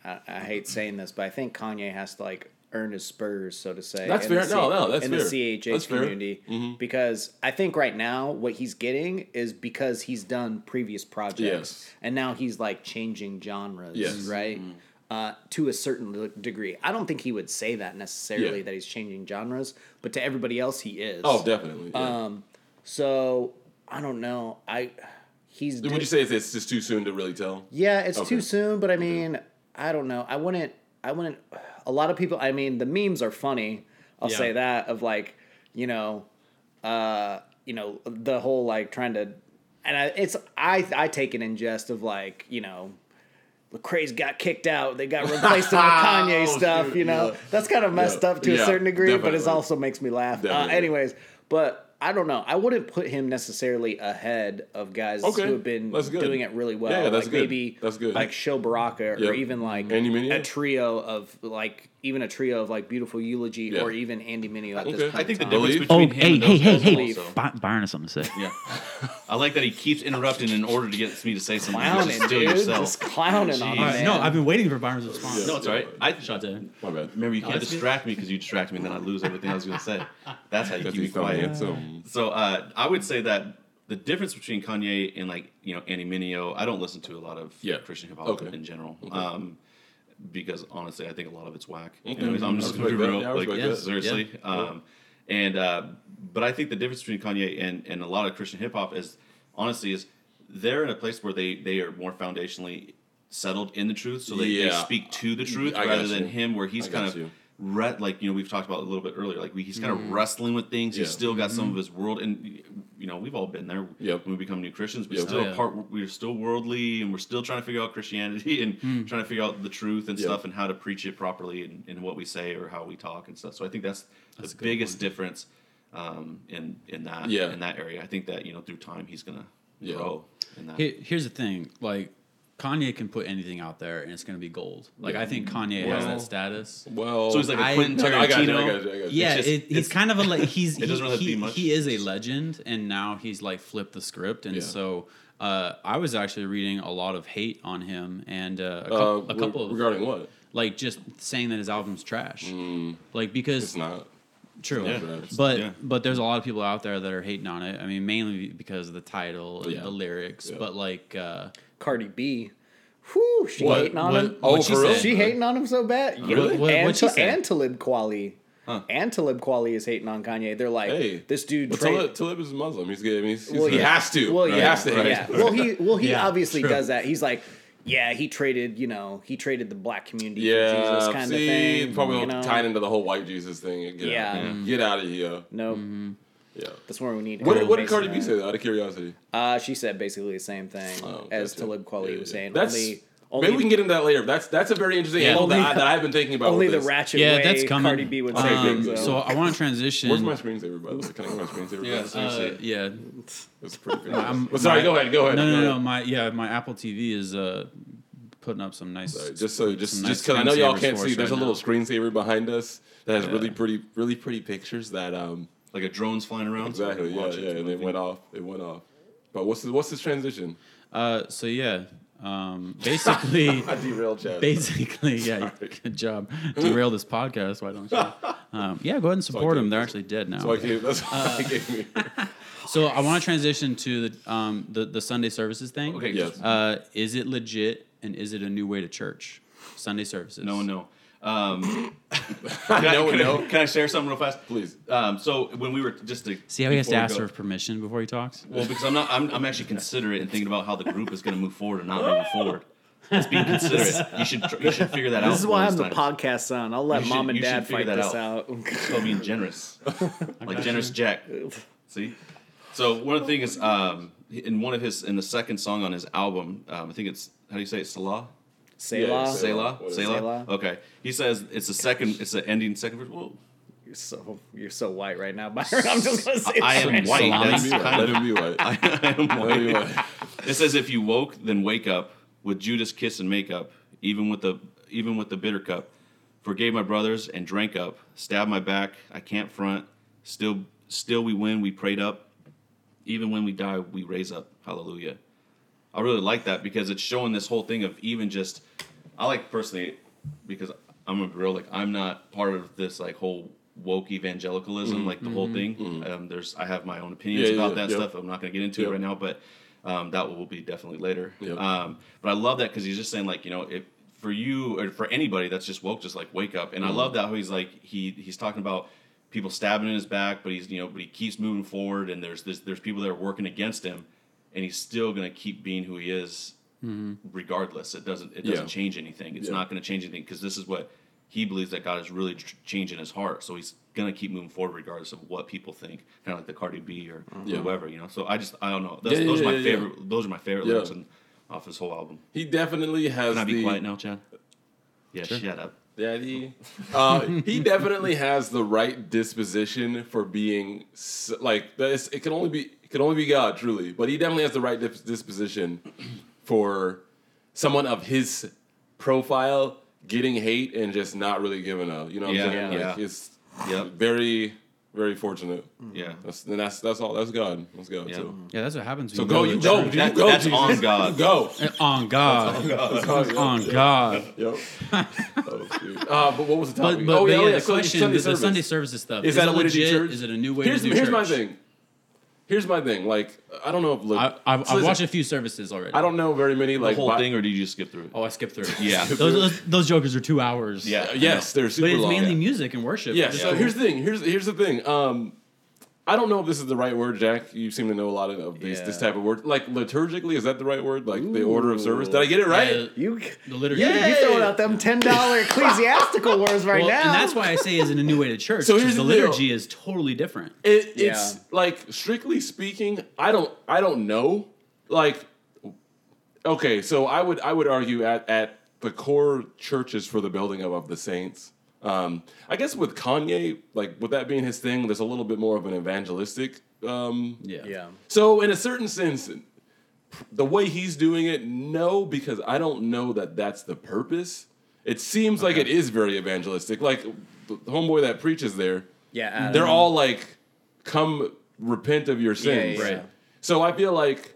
I, I hate saying this, but I think Kanye has to like earn his spurs, so to say. That's in the fair. No, no, that's in fair. the CHH That's fair. Mm-hmm. community because I think right now what he's getting is because he's done previous projects Yes. and now he's like changing genres, Yes. right? Uh, to a certain degree. I don't think he would say that necessarily Yeah. that he's changing genres, but to everybody else he is. Oh, definitely. Yeah. Um, so I don't know. I he's Would you say it's, it's just too soon to really tell? yeah, it's Okay. too soon, but I mean, I don't know. I wouldn't. I wouldn't. A lot of people. I mean, the memes are funny. I'll Yeah. say that of like, you know, uh, you know, the whole like trying to, and I, it's I I take it in jest of like, you know. Lecrae's got kicked out. They got replaced with Kanye Oh, stuff. shoot, You know, yeah. that's kind of messed Yeah. up to a certain degree, but it also makes me laugh. Uh, anyways, but I don't know. I wouldn't put him necessarily ahead of guys Okay, who have been doing it really well. Yeah, that's like good. maybe That's good. like Sho Baraka or Yep. even like a trio of like even a trio of like Beautiful Eulogy Yeah. or even Andy Mineo at Okay. this point. I think the difference Believe? between Oh, him hey, and hey, those hey, hey! also- By- Byron has something to say. Yeah, I like that he keeps interrupting in order to get me to say something. clowning, Just steal dude. yourself. Just clowning on Jeez. me, All right, no, I've been waiting for Byron's response. No, it's all right. I Shut down. My bad. remember you can't that's good. distract me because you distract me, and then I lose everything I was going to say. That's how you Because keep me he's so quiet. So uh, I would say that the difference between Kanye and like you know Andy Mineo, I don't listen to a lot of Yeah. Christian hip hop Okay. in general, um, because honestly, I think a lot of it's whack. Anyways, I'm just gonna be real, Yeah, like that. seriously. Yeah. Um, and uh, but I think the difference between Kanye and, and a lot of Christian hip hop is honestly is they're in a place where they they are more foundationally settled in the truth, so they, they speak to the truth I rather than him where he's I kind of you. Re- like you know we've talked about a little bit earlier like we, he's kind of mm. wrestling with things he's still got some of mm-hmm. his world and you know we've all been there Yep. when we become new christians we're Yep. still Oh, yeah. a part we're still worldly and we're still trying to figure out christianity and hmm. trying to figure out the truth and Yep. stuff and how to preach it properly and, and what we say or how we talk and stuff so i think that's, That's the biggest point. difference um, in in that Yeah. in that area i think that you know through time he's gonna Yeah. grow in that Here, here's the thing, like Kanye can put anything out there and it's gonna be gold. Like I think Kanye has that status. Well, so he's like a I- quentin I got you. I tarantino got you. I got you. Yeah, just- it, he's it's- kind of a like he's it doesn't he, really he, be much. he is a legend, and now he's like flipped the script, and Yeah. so uh, I was actually reading a lot of hate on him, and uh, a, Uh, couple, re- couple of regarding what? like just saying that his album's trash, like because It's not. true, not trash. but Yeah. but there's a lot of people out there that are hating on it. I mean, mainly because of the title and Yeah. the lyrics, Yeah. but like. Uh, Cardi B. Whew, she What? hating on what- him. Oh, What'd she real? She hating on him so bad. Really? What- and, what'd she say? and Talib Kweli. Huh. And Talib Kweli is hating on Kanye. They're like, Hey, this dude. But tra- Talib, Talib is Muslim. He's good. I mean, he's, Well, he yeah. has to. Well, he has to. hate yeah. Well, he well he Yeah, obviously true. does that. He's like, yeah, he traded. You know, he traded the black community Yeah, for Jesus kind see, of thing. probably you know? tied into the whole white Jesus thing. Get Yeah. out. Mhm. get out of here. No, Mm-hmm. Yeah. that's where we need. to What, go did- what did based on Cardi B that. say? Out of curiosity. Uh, she said basically the same thing Oh, as gotcha. Talib Kweli Yeah, was saying. That's only, only, maybe we can get into that later. That's that's a very interesting Yeah. angle that, I, that I've been thinking about. only with the this. ratchet yeah, way that's coming. Cardi B would say Um, things. though. so I want to transition. Where's my screensaver, by the way? Can I get my screensaver? Yeah, back? so- uh, yeah, That's pretty good. I'm- But sorry, my- go ahead. Go ahead. No, no, no. My yeah, my Apple TV is uh putting up some nice. Sorry, just so just some just nice because I know y'all can't see, there's right a little now. screensaver behind us that has Yeah. really pretty, really pretty pictures that um like a drone's flying around exactly can yeah yeah and it went off it went off. But what's the, what's this transition? Uh, so yeah, um, basically, I derailed Chad. basically, yeah. Good job. Derail this podcast. Why don't you? Um, yeah, go ahead and support gave- them. They're actually dead now. So I gave that's Uh, I gave me. So I want to transition to the um the, the Sunday services thing. okay Yes. Uh, is it legit and is it a new way to church? Sunday services. no no um no, can, I, can, no. I, can I share something real fast Please. um so when we were just to See how he has to ask go- for permission before he talks. Well, because I'm not, I'm, I'm actually considerate and thinking about how the group is going to move forward and not move forward. It's being considerate. You should, tr- you should figure that out. this is why I'm the these podcast son. I'll let You mom should- and dad figure fight that this out. out. It's called being generous, like generous Jack. See, so one of the things um, in one of his in the second song on his album, um, I think it's how do you say it, Salah. Selah. Yeah, Selah, What is Selah. Selah? Okay, he says it's the second. It's the ending second verse. Well, You're so you're so white right now, Byron. I'm just gonna say. I it am straight. white. That's Let him be white. kind Let of, him be white. I am Let him be white. white. It says if you woke, then wake up with Judas kiss and make up, even with the even with the bitter cup. Forgave my brothers and drank up. Stabbed my back, I can't front. Still still we win, we prayed up. Even when we die, we raise up. Hallelujah. I really like that because it's showing this whole thing of even just I like personally because I'm a real like I'm not part of this like whole woke evangelicalism like the whole thing. Um, there's I have my own opinions Yeah, yeah, about that yeah. stuff. I'm not going to get into Yep. it right now, but um, that will be definitely later. Yep. Um, but I love that because he's just saying like you know if for you or for anybody that's just woke, just like wake up. And I love that how he's like he he's talking about people stabbing in his back, but he's you know but he keeps moving forward, and there's there's, there's people that are working against him, and he's still gonna keep being who he is, regardless. It doesn't it doesn't Yeah. change anything. It's Yeah. not gonna change anything because this is what he believes that God is really tr- changing his heart. So he's gonna keep moving forward regardless of what people think, kind of like the Cardi B or Yeah. whoever, you know. So I just I don't know. Those, those are my favorite. Those are my favorite lyrics in, off his whole album. He definitely has Can I be the quiet now, Chad? Yeah, shut up. Daddy. Uh, he definitely has the right disposition for being like this. It can only be it can only be God, truly. But he definitely has the right disposition for someone of his profile getting hate and just not really giving up. You know what Yeah, I'm saying? yeah. Like, it's Yep. very very fortunate. Yeah. That's, and that's that's all. That's God. That's God. Yeah. So, Yeah, that's what happens. so when go, to you a go, church. dude, you That- go. that's Jesus. on God. Go. On God. On God. Yep. oh, shoot. Uh, but what was the But, topic? but, oh, but yeah, yeah, yeah, the Sunday- question, Sunday the, the. Sunday services stuff. Is that it a way to do legit? church? Is it a new way here's, to do Here's church? my thing. Here's my thing. Like, I don't know if look, I, I've, so I've watched a few services already. I don't know very many The like whole bi- thing, or did you just skip through it? Oh, I skipped through. it. Yeah. those, those those jokers are two hours. Yeah. Yes, they're super but it's long. mainly yeah. music and worship. Yeah. which is So cool. here's the thing. Here's here's the thing. Um, I don't know if this is the right word, Jack. You seem to know a lot of, of these, this type of word. Like liturgically, is that the right word? Like the order of service? Did I get it right? Yeah, You, the liturgy. Yeah. you throwing out them ten dollar ecclesiastical words right Well, now. and that's why I say is in a new way to church. So 'cause here's the the deal. liturgy is totally different. It, it's Yeah. like strictly speaking, I don't I don't know. Like okay, so I would I would argue at at the core churches for the building of, of the saints. Um, I guess with Kanye, like with that being his thing, there's a little bit more of an evangelistic. Um, Yeah. yeah. so in a certain sense, the way he's doing it, no, because I don't know that that's the purpose. It seems like it is very evangelistic. Like the homeboy that preaches there, Yeah. Adam. they're all like, "Come repent of your sins." yeah, yeah. Right. So I feel like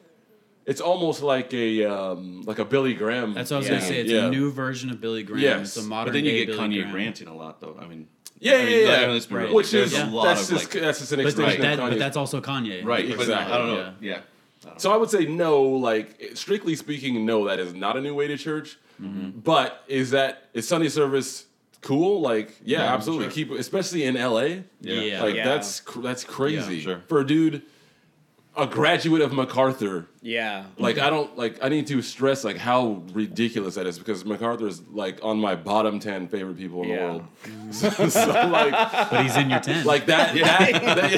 it's almost like a um, like a Billy Graham. That's what I was Yeah. gonna say. It's Yeah. a new version of Billy Graham. Yes. It's a modern But then you day get Billy Kanye Graham. ranting a lot, though. I mean, Yeah, I yeah, mean, yeah. like, let's be real. Which There's is a lot that's of just like, that's just an But, extension that, of Kanye. but that's also Kanye. right. But Exactly. I don't know. Yeah. Yeah. So I would say no. Like strictly speaking, no. That is not a new way to church. Mm-hmm. But is that is Sunday service cool? Like, yeah, Yeah, absolutely. sure. Keep especially in LA. Yeah. Like Yeah. that's cr- that's crazy Yeah, sure. for a dude, a graduate of MacArthur. Yeah. Like I don't like I need to stress like how ridiculous that is because MacArthur is like on my bottom ten favorite people in the world. so, so, like But he's in your tent. like that that, that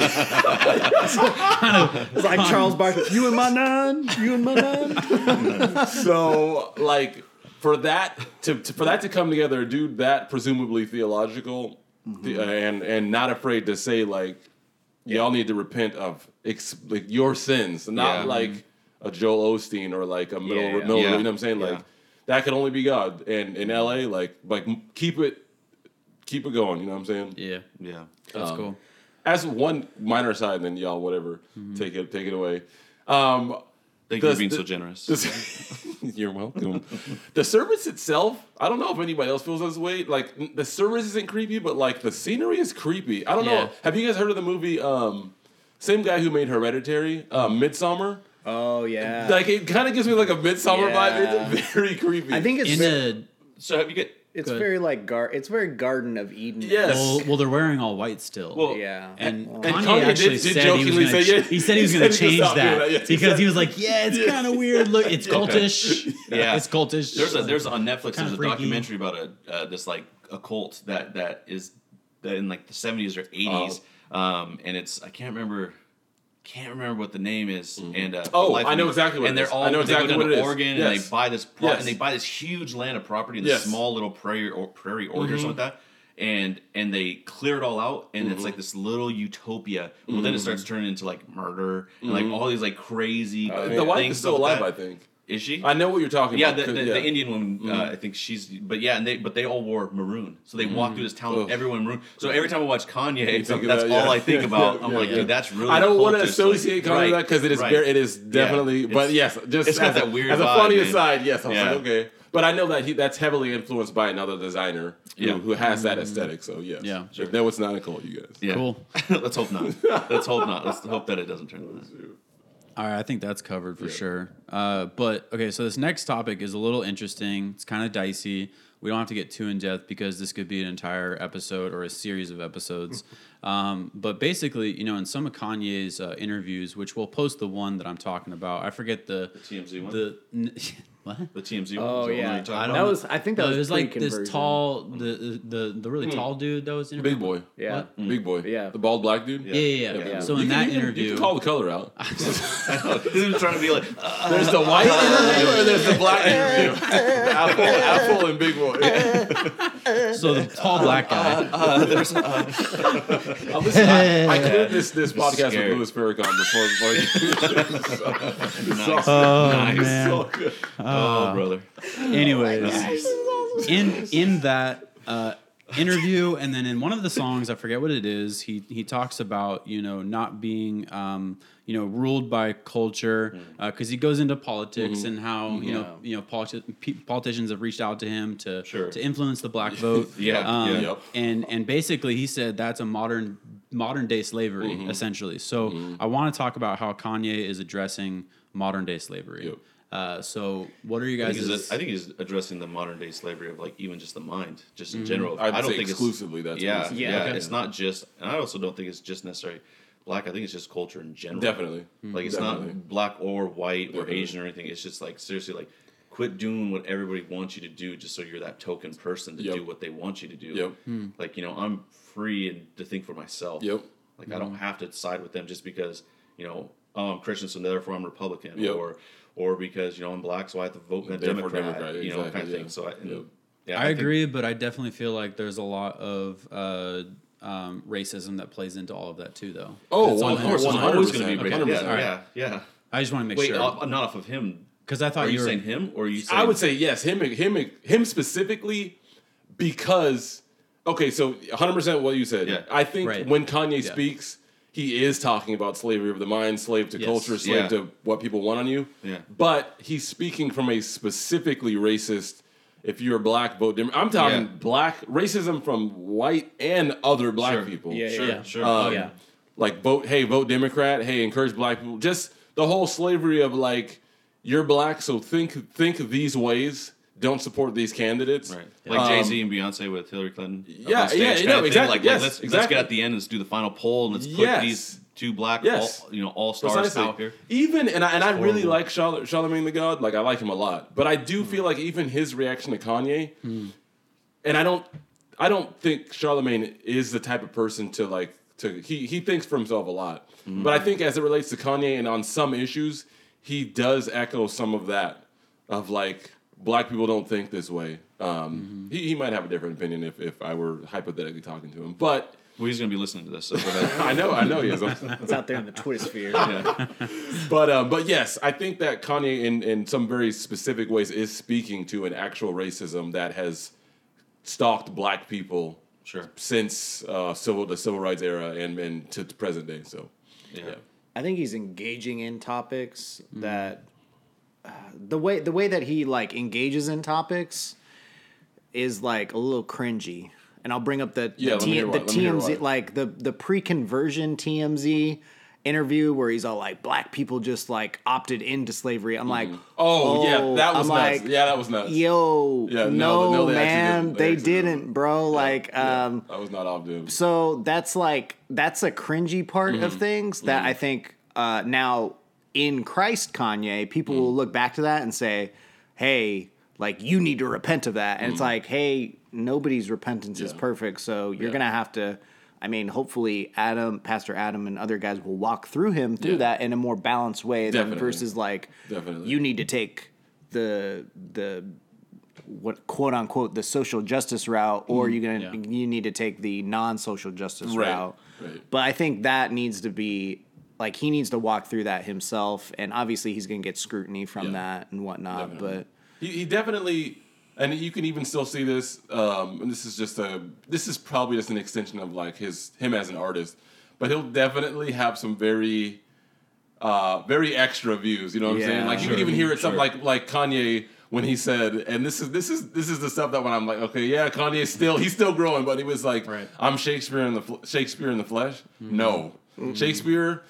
It's like Charles Barkley. You and my nine. You and my nine. so like for that to, to for that to come together, a dude that presumably theological mm-hmm. the- and and not afraid to say like y'all need to repent of ex, like your sins, not Yeah. like a Joel Osteen or like a middle, Yeah, yeah. middle Yeah. you know what I'm saying? Like Yeah. that could only be God. And in LA, like like m- keep it keep it going. You know what I'm saying? yeah, Yeah. that's Um, cool. As one minor side, and then y'all whatever take it take it away. Um, Thank you for being the- so generous. this- You're welcome. the service itself, I don't know if anybody else feels this way. Like the service isn't creepy, but like the scenery is creepy. I don't Yeah. know. Have you guys heard of the movie? Um, same guy who made Hereditary, uh, Midsommar. Oh yeah. Like it kind of gives me like a Midsommar Yeah. vibe. It's very creepy. I think it's In very, the so have you get? It's good. very like gar. It's very Garden of Eden. Yes. well, well, they're wearing all white still. Well, Yeah. and, and Kanye, Kanye actually did said he was gonna, say, yeah, he said he was going to change that that, yes, because he he was like, yeah, it's kind of weird. Look, it's cultish. Yeah. it's cultish. There's a there's on Netflix there's a freaky. documentary about a uh, this like a cult that that is that in like the 70s or 80s, um, and it's I can't remember. Can't remember what the name is, mm-hmm. and uh, Oh, I know exactly what and they're all I know exactly they go down it to is. Oregon and they buy this pro- Yes. and they buy this huge land of property in Yes. this small little prairie or prairie order or mm-hmm. something like that, and and they clear it all out, and it's like mm-hmm. this little utopia. Well, then it starts turning into like murder and like all these like crazy. Uh, the wife things is still alive. that. I think. Is she? I know what you're talking Yeah, about. the, the, 'cause- the yeah. Indian woman. Uh, mm-hmm. I think she's. But yeah, and they but they all wore maroon, so they walked mm-hmm. through this town, Ugh. everyone maroon. So every time I watch Kanye, think of that's that, all. I think about. I'm Yeah, like, yeah. dude, that's really. I don't want to associate like, Kanye with that because it is right. very, it is definitely. It's- but yes, just it's got as that a, weird as a vibe, funny man. aside. Yes, I was Yeah. like okay, but I know that he that's heavily influenced by another designer who, Yeah. Who has that mm-hmm. aesthetic. So yes, Yeah. Sure. No, it's not a cult, you guys. Yeah. Cool. Let's hope not. Let's hope not. Let's hope that it doesn't turn into that. All right, I think that's covered for sure. Uh, but okay, so this next topic is a little interesting. It's kind of dicey. We don't have to get too in depth because this could be an entire episode or a series of episodes. Um, but basically, you know, in some of Kanye's uh, interviews, which we'll post the one that I'm talking about. I forget the The TMZ one? The n- what? The TMZ. one, Oh is that yeah, you're talking I about? don't that was. I think that No, was, it was like this tall, the the the really tall dude that was interviewed. Big boy. Yeah. What? Big boy. Yeah. The bald black dude. Yeah, yeah, yeah. Yeah. So You in can- that you interview, you can call the color out. he was trying to be like, uh, There's the white interview and there's the black interview. Apple, Apple, and Big Boy. so the tall black guy. uh, there's, uh, Uh, listen, I, I cleared this this podcast scary. with Louis Farrakhan before. before nice. Oh nice. man. so good. Oh, brother. Anyways, in in that uh, interview, and then in one of the songs, I forget what it is. He he talks about you know not being um, you know ruled by culture mm. uh, because he goes into politics mm-hmm. and how you know you know politi- politicians have reached out to him to Sure. to influence the black vote. Yeah, Um, yeah. And and basically he said that's a modern modern day slavery mm-hmm. essentially. So mm-hmm. I want to talk about how Kanye is addressing modern day slavery. Yep. Uh, so what are you I guys? think, he's, I think he's addressing the modern day slavery of like even just the mind, just in mm-hmm. general. I'd I don't say think exclusively It's, that's yeah, what yeah. Yeah, okay. It's not just, and I also don't think it's just necessarily black. I think it's just culture in general. Definitely. Like it's Definitely. not black or white or Definitely. Asian or anything. It's just like seriously like quit doing what everybody wants you to do just so you're that token person to Yep. do what they want you to do. Yep. Hmm. Like, you know, I'm free and to think for myself. Yep. Like I don't hmm. have to side with them just because, you know, oh I'm Christian so therefore I'm Republican Yep. or or because, you know, I'm black so I have to vote a Therefore Democrat, Democrat, you know, exactly, kind of yeah. thing. So I and, Yep. yeah, I, think- agree, but I definitely feel like there's a lot of uh, um, racism that plays into all of that too, though. Oh, well, of course, There's always going to be 100%, Yeah, 100%. yeah, yeah. I just want to make Wait, sure uh, not off of him. because I thought Are you you were saying him or are you saying I would say yes, him, him, him specifically, because okay, so 100 percent what you said. Yeah. I think Right. when Kanye Yeah. speaks, he is talking about slavery of the mind, slave to Yes. culture, slave Yeah. to what people want on you. Yeah. But he's speaking from a specifically racist. If you're black, vote Dem- I'm talking Yeah. black racism from white and other black Sure. people. Yeah, Sure, yeah. sure. Um, Oh, yeah. Like vote, hey, vote Democrat. Hey, encourage black people. Just the whole slavery of like, you're black, so think think these ways. Don't support these candidates. Right. Like Um, Jay Z and Beyonce with Hillary Clinton. up Yeah, yeah, kind no, exactly, Like, yes, let's, let's get at the end and let's do the final poll and let's put Yes. these two black, Yes. all, you know, all stars Precisely. out here. Even and I, and I really horrible. like Charlotte, Charlamagne the God. Like I like him a lot, but I do hmm. feel like even his reaction to Kanye, hmm. and I don't, I don't think Charlamagne is the type of person to like to he he thinks for himself a lot. Hmm. But I think as it relates to Kanye and on some issues, he does echo some of that of like black people don't think this way. Um, he, he might have a different opinion if if I were hypothetically talking to him, but. Well, he's going to be listening to this. So. I know, I know he is. It's out there in the Twitter sphere. But uh, but yes, I think that Kanye in in some very specific ways is speaking to an actual racism that has stalked black people Sure. since uh, civil the civil rights era and and to the present day. So Yeah. yeah, I think he's engaging in topics that uh, the way the way that he like engages in topics is like a little cringy. And I'll bring up the the, Yeah, T- the why- let me hear TMZ like the the pre-conversion TMZ interview where he's all like black people just like opted into slavery. I'm like, Oh, yeah, that was I'm nuts. like, Yeah, that was nuts. Yo, Yeah, no, no, no, they man, didn't. They they, didn't, didn't. bro. Like, Yeah, um, I was not off dude. so that's like that's a cringy part Mm-hmm. of things that I think uh, now in Christ Kanye, people Mm. will look back to that and say, "Hey, like you need to repent of that." And it's Mm. like, "Hey, nobody's repentance is perfect, so you're Yeah. gonna have to." I mean, hopefully, Adam, Pastor Adam, and other guys will walk through him through Yeah. that in a more balanced way than versus like Definitely. you need to take the the what quote unquote the social justice route or you're gonna Yeah. you need to take the non-social justice Right, route right. but i think that needs to be like he needs to walk through that himself and obviously he's gonna get scrutiny from Yeah. that and whatnot Definitely. He, he definitely, and you can even still see this. Um, and this is just a, this is probably just an extension of like his him as an artist, but he'll definitely have some very, uh, very extra views. You know what I'm saying? Yeah. Like you can even hear it stuff like like Kanye when he said, and this is this is this is the stuff that when I'm like, okay, yeah, Kanye's still he's still growing, but he was like, Right. I'm Shakespeare in the fl- Shakespeare in the flesh. Mm-hmm. No, Shakespeare,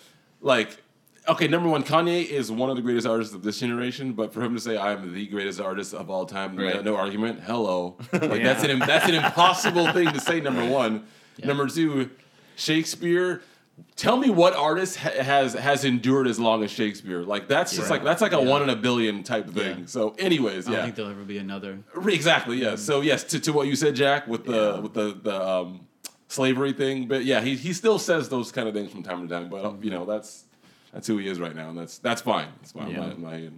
like okay, number one, Kanye is one of the greatest artists of this generation, but for him to say I'm the greatest artist of all time, no, Right. no argument. Hello, like that's an that's an impossible thing to say. Number one, number two, Shakespeare. Tell me what artist ha- has has endured as long as Shakespeare? Like that's just like that's like a one in a billion type thing. Yeah. So, anyways, yeah. I don't think there'll ever be another. exactly, yeah. So yes, to, to what you said, Jack, with the with the the um, slavery thing, but yeah, he he still says those kind of things from time to time. But uh, you know, that's that's who he is right now, and that's that's fine. That's fine. Yeah. My, my,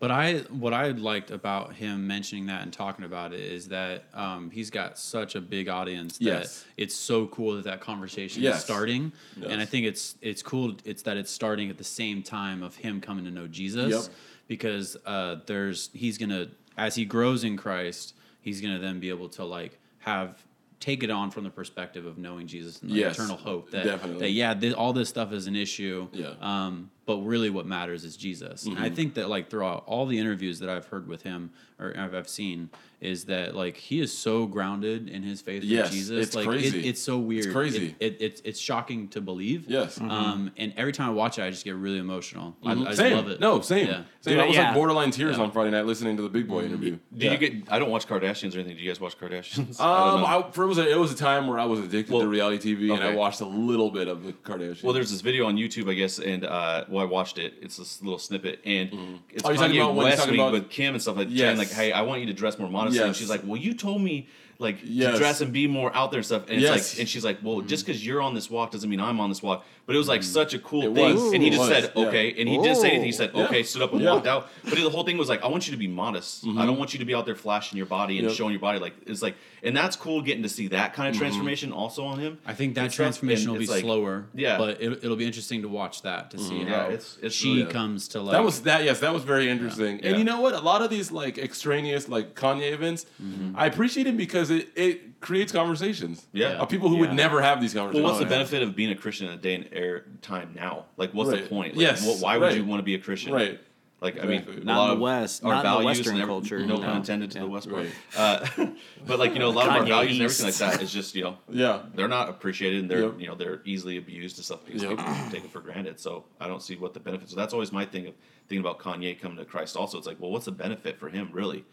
But I, what I liked about him mentioning that and talking about it is that um, he's got such a big audience that Yes. it's so cool that that conversation Yes. is starting, Yes. and I think it's it's cool. It's that it's starting at the same time of him coming to know Jesus, Yep. because uh, there's he's gonna as he grows in Christ, he's gonna then be able to like have take it on from the perspective of knowing Jesus and the Yes, eternal hope that definitely. that yeah, all this stuff is an issue. Yeah. Um, but really, what matters is Jesus. And I Mm-hmm. think that like throughout all the interviews that I've heard with him or I've, I've seen is that like he is so grounded in his faith Yes, with Jesus. it's like crazy. It, it's so weird. crazy. It, it, it's it's shocking to believe. Yes. Um, and every time I watch it, I just get really emotional. I, I just same. love it. No, same. Yeah. Same. Dude, I was yeah. like borderline tears Yeah. on Friday night listening to the Big Boy interview. Did Yeah. you get? I don't watch Kardashians or anything. Do you guys watch Kardashians? I don't Um, know. I, for it was a, it was a time where I was addicted Well, to reality TV, and I watched a little bit of the Kardashians. Well, there's this video on YouTube, I guess, and uh, well, I watched it. It's this little snippet, and mm-hmm. it's Oh, Kanye about West talking about- with Kim and stuff like Yes. saying like, "Hey, I want you to dress more modestly." And she's like, "Well, you told me like Yes. to dress and be more out there and stuff." And Yes. it's like, and she's like, "Well, just mm. because you're on this walk doesn't mean I'm on this walk." But it was like mm. such a cool It thing, was. and he just said, yeah. "Okay," and he didn't say anything. He said, Yeah. "Okay," stood up and Yeah. walked out. But the whole thing was like, "I want you to be modest. I don't mm-hmm. want you to be out there flashing your body and Yep. showing your body." Like it's like, and that's cool getting to see that kind of mm-hmm. transformation also on him. I think that and stuff, transformation will be like- slower. Yeah. But it, it'll be interesting to watch that to see mm-hmm. Yeah, how it's- it's she really- comes to like. That was that. Yes, that was very interesting. Yeah. And you know what? A lot of these like extraneous like Kanye events, mm-hmm. I appreciate it because it, it creates conversations. Yeah. of people who would never have these conversations. Well, conversations. what's the oh, benefit of being a Christian in a day and air time now? Like, what's Right. the point? Like, Yes, wh- why would right. you want to be a Christian? Right. Like, I Exactly. mean, Not a lot in the of West- our not in the values Western and every- culture, No no. pun intended to Yeah. the West. Right. Uh, but like you know, a lot of our Kanye values and everything like that is just you know Yeah. they're not appreciated and they're Yep. you know they're easily abused and stuff because Yep. people take it for granted. So I don't see what the benefit. So that's always my thing of thinking about Kanye coming to Christ. Also, it's like, well, what's the benefit for him really?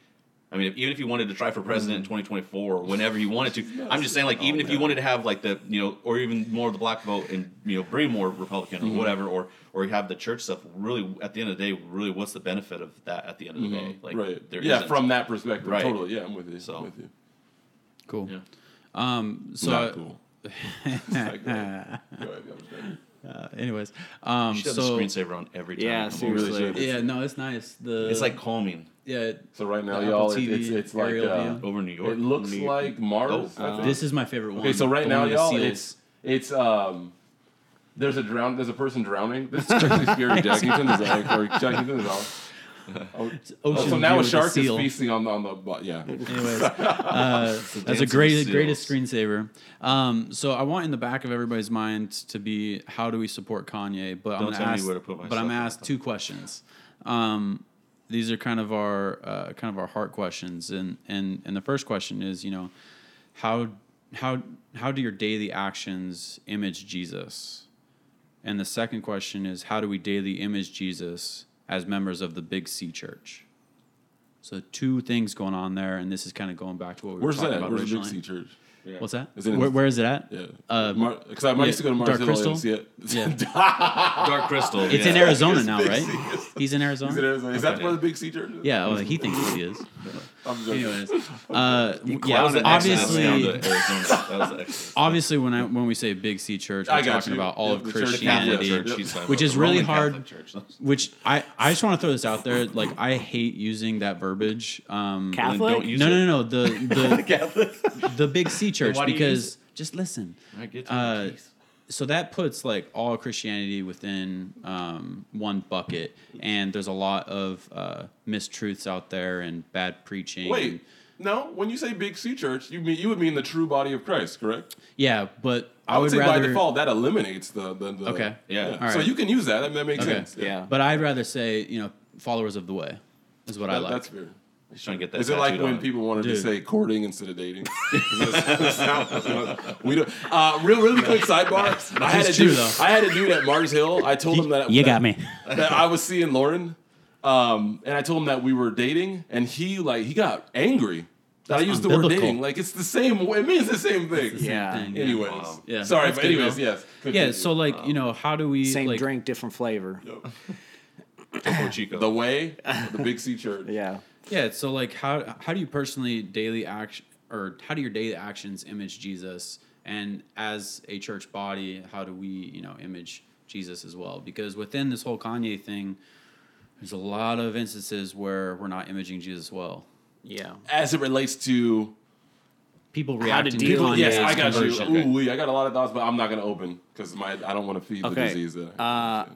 I mean, if, even if he wanted to try for president in 2024 or whenever he wanted to, I'm just saying, like, even if you wanted to have like the, you know, or even more of the black vote and you know bring more Republican or whatever, or or you have the church stuff. Really, at the end of the day, really, what's the benefit of that at the end of the day? Like, right. there yeah, isn't. from that perspective. Right. Totally. Yeah, I'm with you. So- I'm with you. cool. Yeah. Um, so Not I- cool. Uh, anyways, um, You should have so the screensaver on every time. Yeah, you come over. really seriously. yeah, no, it's nice. The It's like calming yeah. So right now, y'all, Apple it, it's TV it's like uh, over New York. it looks New- like Mars. Oh, I uh, think. This is my favorite one. Okay, so right The now, one with the y'all, seals. it's it's um. There's a drown. There's a person drowning. This is actually scary. Jackington is like, or Jackington is on. Oh, Ocean so now a with the shark is seal. feasting on the on the bu- yeah. Anyways, uh, that's a great, the greatest seals. screensaver. Um, so I want in the back of everybody's mind to be how do we support Kanye? But I'm Don't gonna tell me ask, where to put my but I'm stuff. gonna ask two questions. Um, these are kind of our uh, kind of our heart questions, and and and the first question is, you know, how how how do your daily actions image Jesus? And the second question is, how do we daily image Jesus as members of the Big C Church? So two things going on there, and this is kind of going back to what we were Where's talking that? about Where's the Big. C Church? What's that? Is it where, where is it at? Yeah, Uh, because I, I used to go to Mars Dark Crystal? and see it. Yeah. Dark Crystal. It's yeah. in Arizona now, right? He's in Arizona. Is, it Arizona? Is that where the Big C Church is? Yeah, well, he thinks he is. I'm joking. Anyways, uh, yeah, was obviously, down to Arizona. That was the obviously, when I when we say Big C Church, we're I got talking you. about all Yeah, of the church- The Catholic Christianity, Church, he's talking which about is the really Roman hard- Catholic Church. which I I just want to throw this out there. Like I hate using that verbiage. Um, Catholic? don't use no, no, no, no, the the Catholic. the Big C Church why do you use because just listen. I get to Uh, the keys. So that puts like all Christianity within um, one bucket, and there's a lot of uh, mistruths out there and bad preaching. Wait, no. When you say Big C Church, you mean you would mean the true body of Christ, correct? yeah, but I, I would, would say rather by default that eliminates the the, the Okay. Yeah. All So you can use that. I mean, that makes Okay. sense. Yeah. But I'd rather say you know followers of the way is what I like. That's fair. He's trying to get that. Is it like tattooed when on people wanted to say courting instead of dating? we don't. Uh, real, really quick sidebar. I had a It's true, dude. though. I had a dude at Mars Hill. I told him that You that- got me. that I was seeing Lauren, um, and I told him that we were dating, and he like he got angry that I used the word dating. Like it's the same. It means the same thing. Yeah. thing, yeah. Anyways, Wow. Yeah, sorry, that's but anyways, though. yes. Yeah, so like you know, how do we Same like, drink, different flavor. Topo Chico. the way, the Big C Church. Yeah. Yeah, so like how how do you personally daily action or how do your daily actions image Jesus? And as a church body, how do we, you know, image Jesus as well? Because within this whole Kanye thing, there's a lot of instances where we're not imaging Jesus well. Yeah. As it relates to People How reacting to deal people, Kanye's yes, I got conversion. you. Ooh, wee, I got a lot of thoughts, but I'm not going to open because my I don't want to feed the disease. That Uh, So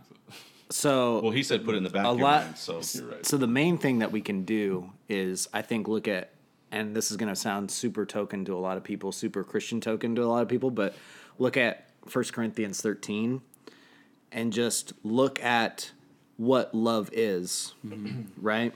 well, he said put it in the back a of your lot. mind. So You're right. So the main thing that we can do is, I think, look at, and this is going to sound super token to a lot of people, super Christian token to a lot of people, but look at 1 Corinthians 13 and just look at what love is, right?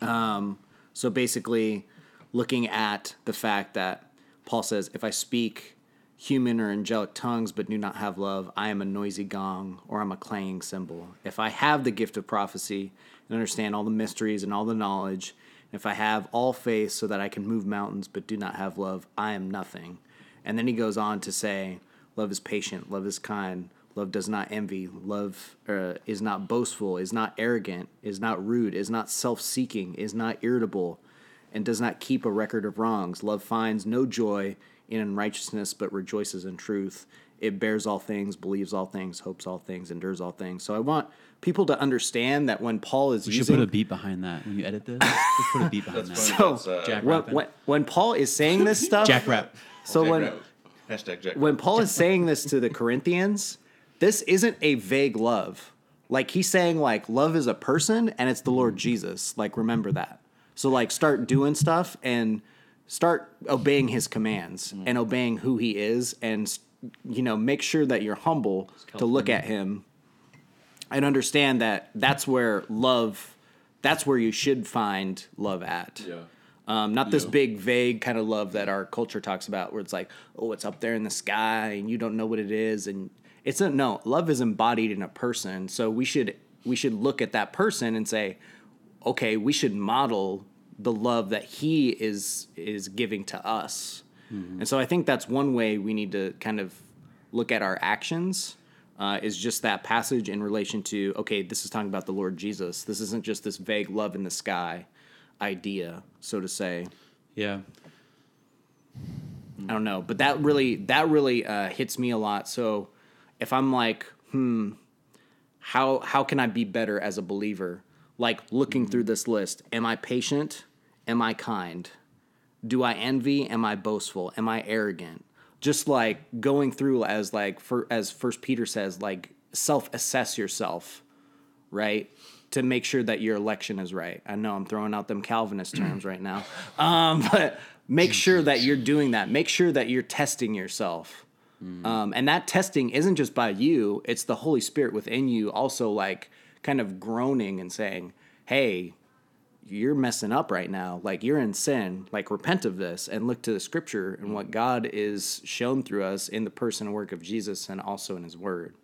Um, so basically, looking at the fact that Paul says, if I speak human or angelic tongues but do not have love, I am a noisy gong or I'm a clanging cymbal. If I have the gift of prophecy and understand all the mysteries and all the knowledge, and if I have all faith so that I can move mountains but do not have love, I am nothing. And then he goes on to say, Love is patient, love is kind, love does not envy, love uh, is not boastful, is not arrogant, is not rude, is not self seeking, is not irritable, and does not keep a record of wrongs. Love finds no joy in unrighteousness, but rejoices in truth. It bears all things, believes all things, hopes all things, endures all things. So I want people to understand that when Paul is We should using put a beat behind that when you edit this. Just put a beat behind that. So- uh, Jack when, when, when Paul is saying this stuff, Jack rap. So Jack when Rabbit. hashtag Jack. when Paul is saying this to the Corinthians, this isn't a vague love. Like he's saying like love is a person and it's the Lord Jesus. Like remember that. So like start doing stuff and start obeying his commands and obeying who he is and you know make sure that you're humble to look at him and understand that that's where love that's where you should find love at. Yeah. Um, not this Yeah. big, vague kind of love that our culture talks about, where it's like, oh, it's up there in the sky and you don't know what it is, and it's a no. Love is embodied in a person, so we should we should look at that person and say, okay, we should model the love that he is is giving to us, and so I think that's one way we need to kind of look at our actions. Uh, is just that passage in relation to okay, this is talking about the Lord Jesus. This isn't just this vague love in the sky idea, so to say. Yeah. I don't know, but that really that really uh, hits me a lot. So if I'm like, hmm, how how can I be better as a believer? Like looking through this list, am I patient? Am I kind? Do I envy? Am I boastful? Am I arrogant? Just like going through as like for as First Peter says, like self assess yourself, right? To make sure that your election is right. I know I'm throwing out them Calvinist terms right now, um, but make sure that you're doing that. Make sure that you're testing yourself. Um, and that testing isn't just by you, it's the Holy Spirit within you also like kind of groaning and saying, Hey, you're messing up right now. Like you're in sin. Like repent of this and look to the scripture and what God is shown through us in the person and work of Jesus and also in his word.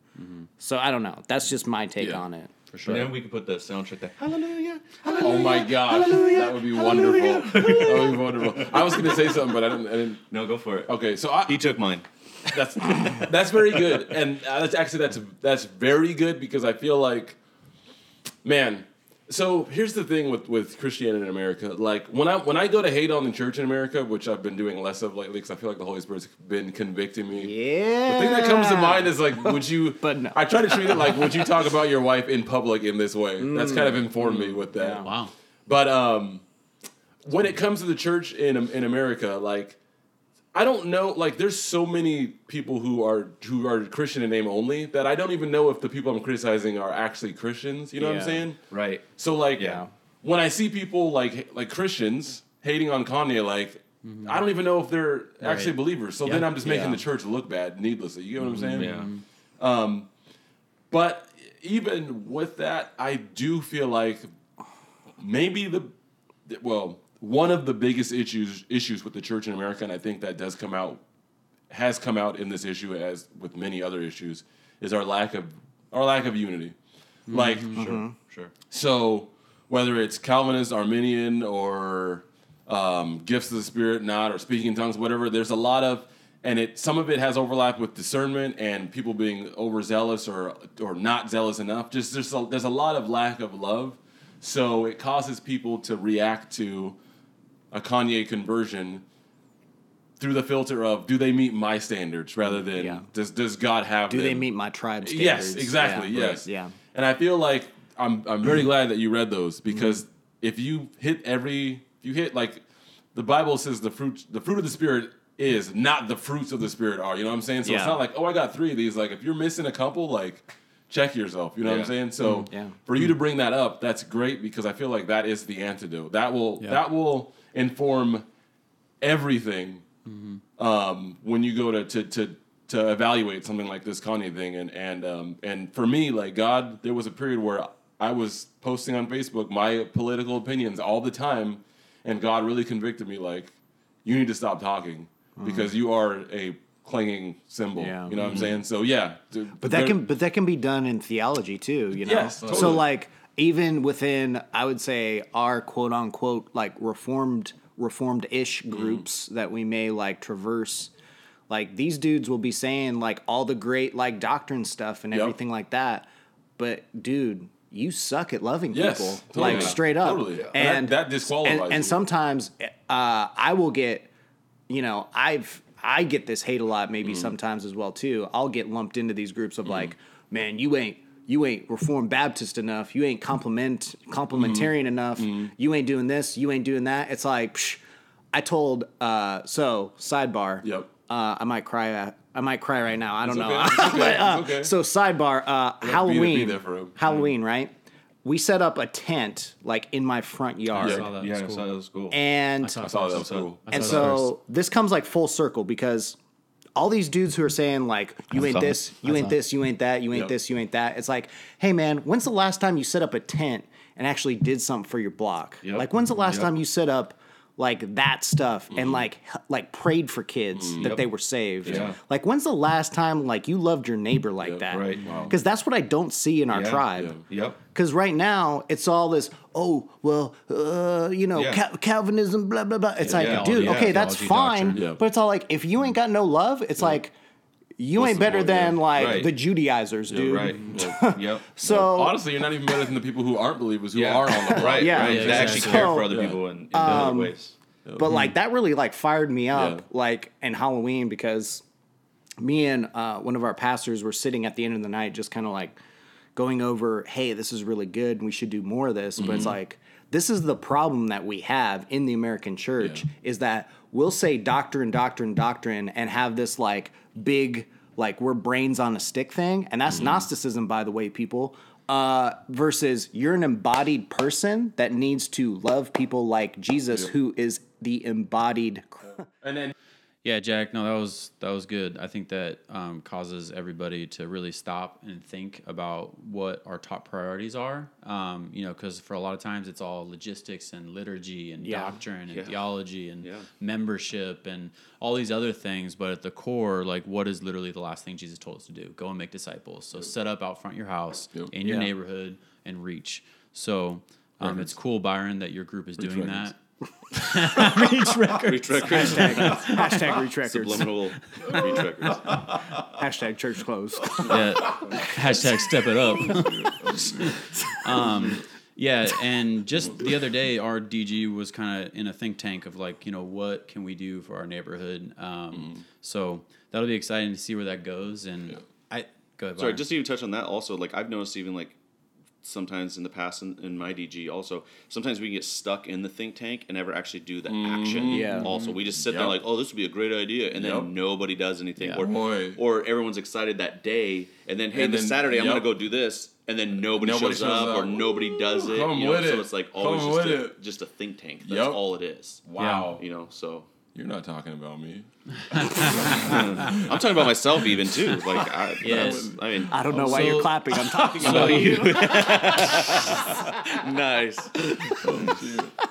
So I don't know. That's just my take Yeah. on it. For sure. And then we could put the soundtrack there. Hallelujah. Oh my gosh, that would be wonderful. that would be wonderful. I was gonna say something, but I didn't. I didn't. No, go for it. Okay, so I, He took mine. that's that's very good, and uh, that's actually that's that's very good because I feel like, man. So here's the thing with with Christianity in America. Like when I when I go to hate on the church in America, which I've been doing less of lately, because I feel like the Holy Spirit's been convicting me. Yeah. The thing that comes to mind is like, would you? But no. I try to treat it like, would you talk about your wife in public in this way? That's kind of informed me with that. Yeah. Wow. But um, when it comes to the church in in America, like I don't know, like there's so many people who are who are Christian in name only that I don't even know if the people I'm criticizing are actually Christians. You know what I'm saying? Right. So like, Yeah. when I see people like like Christians hating on Kanye, like. Mm-hmm. I don't even know if they're actually believers. So then I'm just making Yeah. the church look bad needlessly. You know what I'm saying? Yeah. But even with that, I do feel like maybe the well, one of the biggest issues issues with the church in America, and I think that does come out has come out in this issue as with many other issues, is our lack of our lack of unity. Like Sure, sure. so, whether it's Calvinist, Arminian, or um, gifts of the Spirit, not or speaking in tongues, whatever, there's a lot of, and it some of it has overlap with discernment and people being overzealous or or not zealous enough. Just there's a, there's a lot of lack of love, so it causes people to react to a Kanye conversion through the filter of do they meet my standards rather than Yeah. does does God have Do they meet my tribe standards? Yes, exactly. Yeah. Yes. Yeah. And I feel like I'm I'm very glad that you read those Mm-hmm. because if you hit every if you hit like the Bible says the fruit the fruit of the spirit is not the fruits of the spirit are. You know what I'm saying? So it's not like, oh I got three of these. Like if you're missing a couple, like check yourself. You know what I'm saying? So Mm-hmm. Yeah. for you to bring that up, that's great because I feel like that is the antidote. That will Yeah. that will inform everything um, when you go to, to to to evaluate something like this Kanye thing. And and um, and for me, like God, there was a period where I was posting on Facebook my political opinions all the time, and God really convicted me, like, you need to stop talking because you are a clanging symbol. Yeah. You know what I'm saying? So yeah, But that can but that can be done in theology too, you know. Yes, So like even within I would say our quote unquote like reformed reformed ish Mm-hmm. groups that we may like traverse like these dudes will be saying like all the great like doctrine stuff and Yep. everything like that. But dude, you suck at loving Yes, people. totally. Like straight up. Totally. Yeah. And That- that disqualifies and, you. and sometimes uh, I will get you know, I've I get this hate a lot maybe Mm-hmm. sometimes as well too. I'll get lumped into these groups of like, man, you ain't you ain't Reformed Baptist enough. You ain't compliment complementarian enough. Mm-hmm. You ain't doing this. You ain't doing that. It's like, psh, I told. Uh, so sidebar. Yep. Uh, I might cry. uh, I might cry right now. I don't It's know. okay. It's okay. Uh, okay. So sidebar. Uh, be Halloween. there for him. Halloween, right? We set up a tent like in my front yard. Yeah. saw that. Yeah, It's I cool. saw that was cool. And I saw that was cool. And so this comes like full circle because all these dudes who are saying like you ain't this, it. you I ain't saw this, you ain't that, you ain't Yep. this, you ain't that. It's like, hey man, when's the last time you set up a tent and actually did something for your block? Yep. Like when's the last Yep. time you set up like that stuff and Mm-hmm. like like prayed for kids that Yep. they were saved? Yeah. Like when's the last time like you loved your neighbor like Yep. that? Right. Wow. Because that's what I don't see in our Yeah. tribe. Yeah. Yep. Because right now it's all this, oh well, uh, you know. Cal- Calvinism, blah blah blah. It's like, dude, okay, that's fine. Yeah. but it's all like, if you ain't got no love, it's like, you What's ain't better point? than Yeah. like Right. the Judaizers, dude. Right. Well, yep. So Honestly, you're not even better than the people who aren't believers who Yeah. are on the block. right. Yeah. Right. Yeah, They actually exactly. care So- for other Yeah. people in, in other ways. but like that really like fired me up Yeah. like in halloween because me and uh, one of our pastors were sitting at the end of the night just kind of like going over hey this is really good and we should do more of this but Mm-hmm. it's like this is the problem that we have in the american church Yeah. is that we'll say doctrine doctrine doctrine and have this like big like we're brains on a stick thing and that's Mm-hmm. gnosticism by the way people uh, versus you're an embodied person that needs to love people like Jesus, who is the embodied. And then Yeah, Jack. No, that was that was good. I think that um, causes everybody to really stop and think about what our top priorities are. Um, you know, because for a lot of times it's all logistics and liturgy and Yeah. doctrine and Yeah. theology and Yeah. membership and all these other things. But at the core, like, what is literally the last thing Jesus told us to do? Go and make disciples. So set up out front your house in your neighborhood and reach. So. Um, it's cool, Byron, that your group is doing records. that. Reach records. Reach records. Hashtag reach records. Subliminal reach records. Hashtag church closed. Yeah. Hashtag step it up. um, yeah, and just the other day, our DG was kind of in a think tank of like, you know, what can we do for our neighborhood? Um, So that'll be exciting to see where that goes. And I go ahead. Sorry, Byron. just to even touch on that also, like I've noticed even like sometimes in the past in, in my DG also, sometimes we can get stuck in the think tank and never actually do the mm-hmm. action. Yeah. Mm-hmm. Also, we just sit there like, oh, this would be a great idea, and then Yep. nobody does anything, Yeah. or Boy. or everyone's excited that day, and then hey, And this then- Saturday I'm gonna go do this, and then nobody, Nobody shows, shows up, or nobody does it. Come you know? with So it. it's like always just a, it. just a think tank. That's Yep. all it is. wow. You know, so You're not talking about me. I'm talking about myself even too. Like, I, Yes. I mean, I don't know why you're clapping. I'm talking So, about you. nice.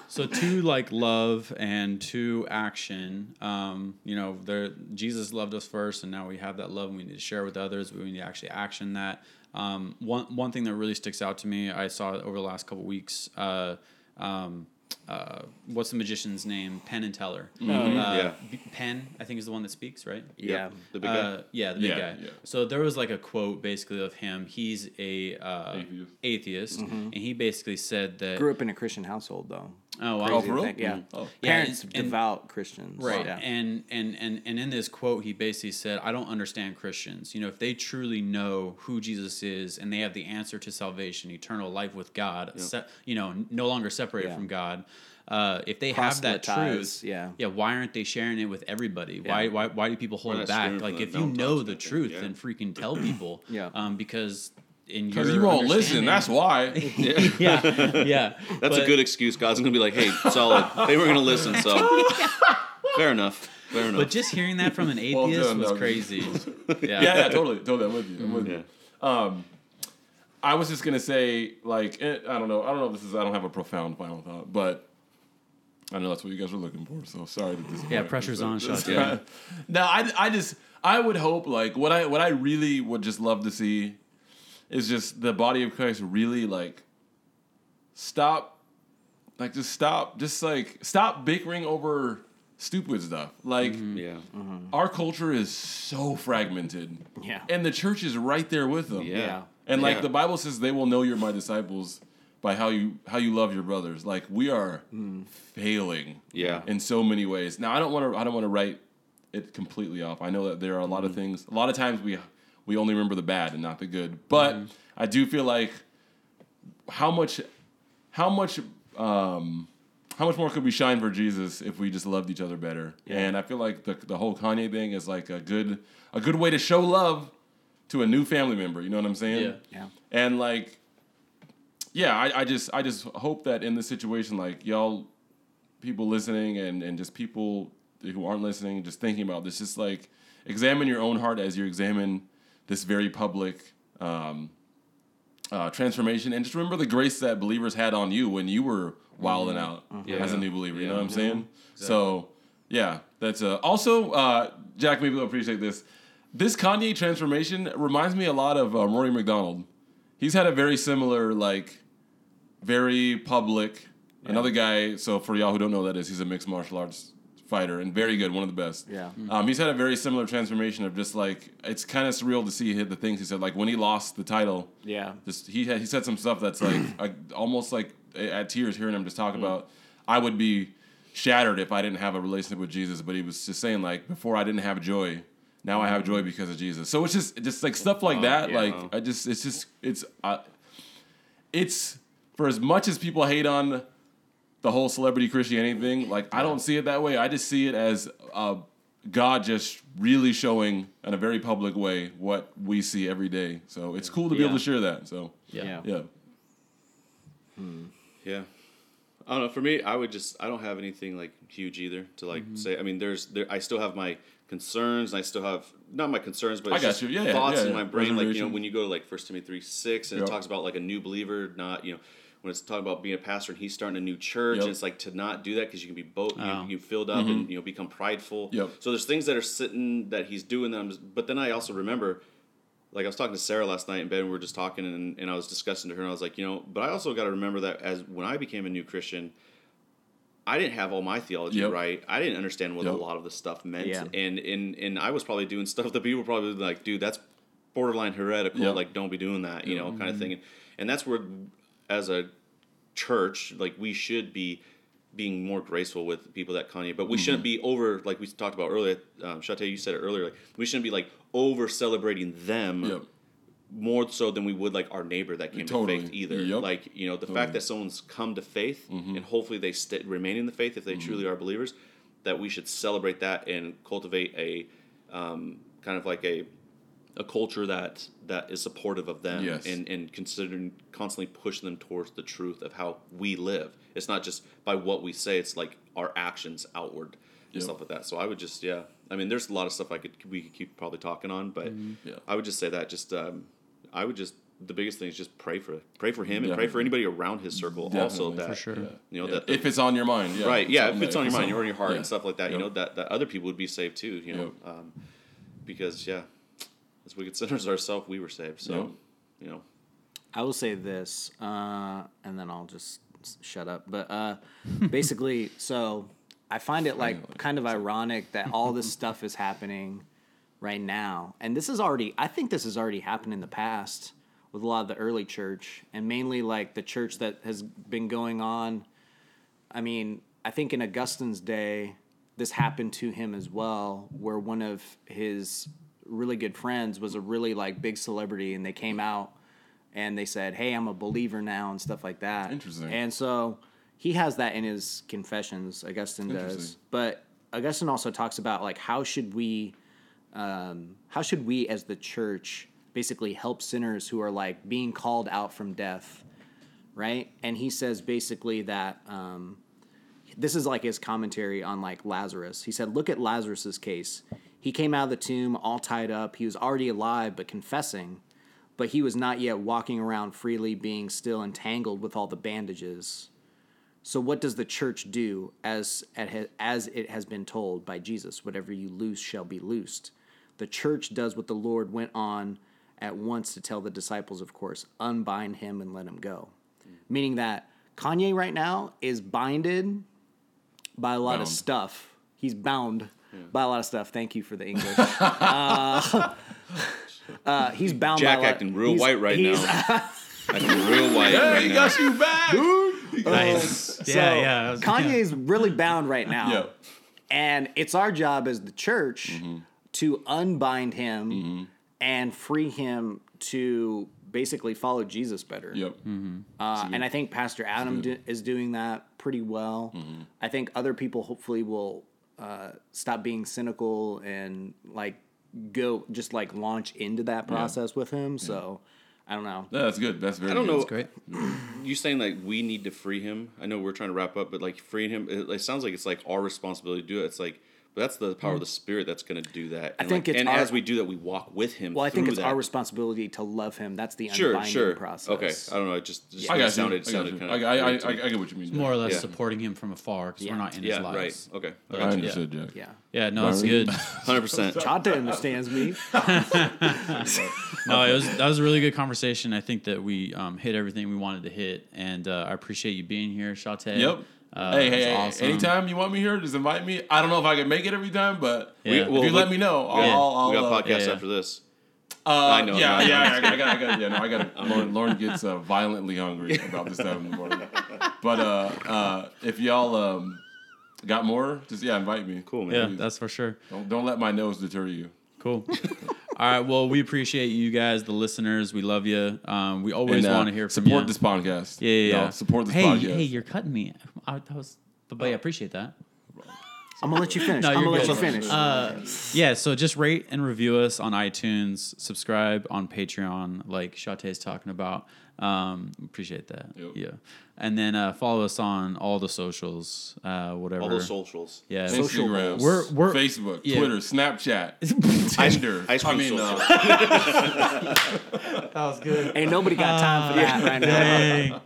so to like love and to action, um, you know, there Jesus loved us first, and now we have that love, and we need to share with others. We need to actually action that. Um, one one thing that really sticks out to me, I saw over the last couple weeks. Uh, um, uh, what's the magician's name? Penn and Teller. Uh, yeah. B- Penn, I think, is the one that speaks, right? Yeah. The big guy. Uh, yeah, the big Yeah, guy. yeah. So there was like a quote basically of him. He's a uh, Atheist. atheist, Mm-hmm. and he basically said that. Grew up in a Christian household though. Oh, wow. Oh, for? Thing, Yeah. Oh. Parents and- and- devout Christians. Right. Yeah. And, and and and in this quote he basically said, I don't understand Christians. You know, if they truly know who Jesus is and they have the answer to salvation, eternal life with God, se- you know, no longer separated Yeah. from God. Uh, if they have that truth, yeah. yeah, why aren't they sharing it with everybody? Why, why, why do people hold it back? Like, if you know the truth, yeah. then freaking tell people. Yeah. Um, because in your Because you won't listen. That's why. yeah, yeah. That's But- a good excuse. God's gonna be like, "Hey, solid. They were gonna listen, so fair enough. Fair enough." But just hearing that from an Well atheist done, was Doug. crazy. yeah, yeah, totally, totally. I'm with you. I'm with yeah. you. Um, I was just gonna say, like, eh, I don't know. I don't know if this is. I don't have a profound final thought, but I know that's what you guys were looking for. So sorry to disappoint. Yeah, pressure's on, Just- Shotgun. yeah. No, I, I just, I would hope, like, what I, what I really would just love to see is just the body of Christ really like stop, like, just stop, just like stop bickering over stupid stuff. Like, mm-hmm. Yeah. Mm-hmm. our culture is so fragmented. Yeah. And the church is right there with them. Yeah. Yeah. And like Yeah. the Bible says they will know you're my disciples by how you how you love your brothers. Like we are mm. failing Yeah. in so many ways. Now I don't want to I don't want to write it completely off. I know that there are a lot of mm-hmm. things. A lot of times we we only remember the bad and not the good. But I do feel like how much how much um how much more could we shine for Jesus if we just loved each other better? And I feel like the the whole Kanye thing is like a good a good way to show love to a new family member. You know what I'm saying? Yeah. Yeah. And like, yeah, I, I just I just hope that in this situation, like y'all, people listening and and just people who aren't listening, just thinking about this, just like examine your own heart as you examine this very public um, uh, transformation, and just remember the grace that believers had on you when you were wilding out as a new believer. You know what I'm saying? So yeah, that's uh, also uh, Jack. Maybe you'll appreciate this. This Kanye transformation reminds me a lot of uh, Rory MacDonald. He's had a very similar, like, very public. Another guy. So for y'all who don't know that is, he's a mixed martial arts fighter and very good, one of the best. Yeah. Um, he's had a very similar transformation of just like it's kind of surreal to see the things he said. Like when he lost the title, Yeah. just he had, he said some stuff that's like I, almost like at tears hearing him just talk about. I would be shattered if I didn't have a relationship with Jesus, but he was just saying like before I didn't have joy, now I have joy because of Jesus. So it's just just like stuff like that. yeah. Like I just it's just it's uh, it's for as much as people hate on the whole celebrity Christianity thing, like I don't see it that way. I just see it as uh, God just really showing in a very public way what we see every day. So it's cool to be able to share that. So Yeah. yeah. Yeah. I don't know. For me, I would just I don't have anything like huge either to like Mm-hmm. say. I mean, there's there I still have my concerns. And I still have not my concerns, but I got just you. Yeah, yeah, thoughts yeah, in yeah. my brain. Like you know, when you go to like First Timothy three six, and Yep. it talks about like a new believer, not you know. When it's talking about being a pastor and he's starting a new church, Yep. and it's like to not do that because you can be both Oh. you, you filled up and you know become prideful. Mm-hmm. Yep. So there's things that are sitting that he's doing. them but then I also remember like I was talking to Sarah last night in bed, and we were just talking, and, and I was discussing to her, and I was like, you know, but I also got to remember that as when I became a new Christian, I didn't have all my theology Yep. right. I didn't understand what Yep. a lot of the stuff meant, Yeah. and and and I was probably doing stuff that people probably like, dude, that's borderline heretical. Yep. Like, don't be doing that, you Yep. know, kind of thing. And, and that's where, as a church, like we should be being more graceful with people that Kanye, but we Mm-hmm. shouldn't be over like we talked about earlier. Um, Shante, you said it earlier. Like we shouldn't be like over celebrating them Yep. more so than we would like our neighbor that came Totally. to faith either. Yep. Mm-hmm. Like you know the fact that someone's come to faith and hopefully they st- remain in the faith if they truly are believers, that we should celebrate that and cultivate a um, kind of like a a culture that that is supportive of them Yes. and and considering constantly pushing them towards the truth of how we live. It's not just by what we say; it's like our actions outward. Yep. stuff like that. So I would just yeah. I mean, there's a lot of stuff I could we could keep probably talking on, but Yeah. I would just say that just um, I would just the biggest thing is just pray for pray for him and pray for anybody around his circle also Definitely. that For sure. you know Yeah. that the- if it's on your mind, yeah. right yeah if Something it's that- on your mind some- or in your heart yeah. and stuff like that you know that, that other people would be saved too you know Yep. um, because yeah as wicked sinners ourselves we were saved so Yep. you know I will say this, uh, and then I'll just shut up. But uh, basically, so I find it like kind of ironic that all this stuff is happening right now, and this is already. I think this has already happened in the past with a lot of the early church, and mainly like the church that has been going on. I mean, I think in Augustine's day, this happened to him as well, where one of his really good friends was a really like big celebrity, and they came out and they said, "Hey, I'm a believer now" and stuff like that. Interesting. And so he has that in his confessions. Augustine does, but Augustine also talks about like how should we, um, how should we as the church basically help sinners who are like being called out from death, right? And he says basically that. Um, this is like his commentary on like Lazarus. He said, "Look at Lazarus's case. He came out of the tomb all tied up. He was already alive but confessing, but he was not yet walking around freely, being still entangled with all the bandages." So what does the church do as as it has been told by Jesus, whatever you loose shall be loosed. The church does what the Lord went on at once to tell the disciples, of course, unbind him and let him go. Meaning that Kanye right now is binded by a lot of stuff. He's bound by a lot of stuff. Thank you for the English. uh, uh, he's bound Jack by a lot- acting real he's- white right now acting real white Yeah, right he now. got you back, dude. Nice. So yeah, yeah. Was- Kanye's really bound right now. Yeah. And it's our job as the church Mm-hmm. to unbind him and free him to basically follow Jesus better. Yep. Uh, and I think Pastor Adam do, is doing that pretty well. Mm-hmm. I think other people hopefully will uh, stop being cynical and like go just like launch into that process with him. So I don't know. Yeah, that's good. That's very. I don't good. know. great. You saying like we need to free him? I know we're trying to wrap up, but like freeing him, it, it sounds like it's like our responsibility to do it. It's like, but that's the power of the Spirit that's going to do that. I And, think like, it's and our- as we do that, we walk with him. Well, I think it's that. our responsibility to love him. That's the Sure, unbinding sure. process. Okay, I don't know. It just, just I got you. sounded I got sounded kind I, of. I, I, I. I get what you mean. More or less Yeah. supporting him from afar because Yeah. we're not in yeah, his right. lives. Okay, I I you. understood, Jack. Yeah. Yeah, no, it's good. Hundred percent. Chata understands me. No, it was that was a really good conversation. I think that we um, hit everything we wanted to hit, and uh, I appreciate you being here, Shante. Yep. Uh, hey, it was hey, hey, awesome. anytime you want me here, just invite me. I don't know if I can make it every time, but Yeah. if Well, you we- let me know, I'll, Yeah. I'll, I'll We got uh, podcasts yeah, yeah. after this. Uh, I know, Yeah, no, yeah. I, I got, I got, yeah, no, I got. Lauren, Lauren gets uh, violently hungry about this time in the morning. But uh, uh, if y'all um, got more, just yeah, invite me. Cool, man. Yeah, Please. that's for sure. Don't don't let my nose deter you. Cool. All right. Well, we appreciate you guys, the listeners. We love you. Um, we always uh, want to hear from support you. this podcast. Yeah, yeah, yeah. support this hey, podcast. hey, you're cutting me. I, that was, but, but yeah, I appreciate that. I'm gonna let you finish. No, I'm gonna let you finish. Uh, yeah, so just rate and review us on iTunes. Subscribe on Patreon, like Shante's talking about. Um, appreciate that. Yep. Yeah, and then uh, follow us on all the socials, uh, whatever. All the socials. yeah, Social Instagram, We're- we're- Facebook, yeah. Twitter, Snapchat, Tinder. ice I cream mean, social. uh, that was good. Ain't nobody got time for that right now. Dang.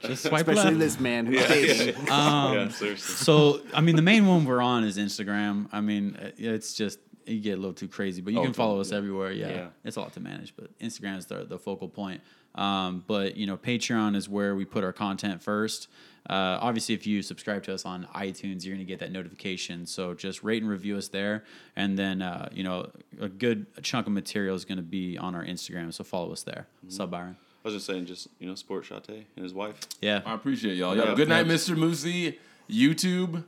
Just swipe Especially left. this man who's dating. yeah, seriously. So, I mean, the main one we're on is Instagram. I mean, uh, it's just you get a little too crazy, but you Oh, can follow us yeah. everywhere. Yeah. Yeah. it's a lot to manage, but Instagram is the the focal point. Um, but you know, Patreon is where we put our content first. Uh, obviously, if you subscribe to us on iTunes, you're going to get that notification. So just rate and review us there, and then uh, you know a good chunk of material is going to be on our Instagram. So follow us there. Mm-hmm. Sub Byron. I was just saying, just you know, support Shante and his wife. Yeah. I appreciate y'all. Yo, Yeah. good night, Mr. Moosey. YouTube,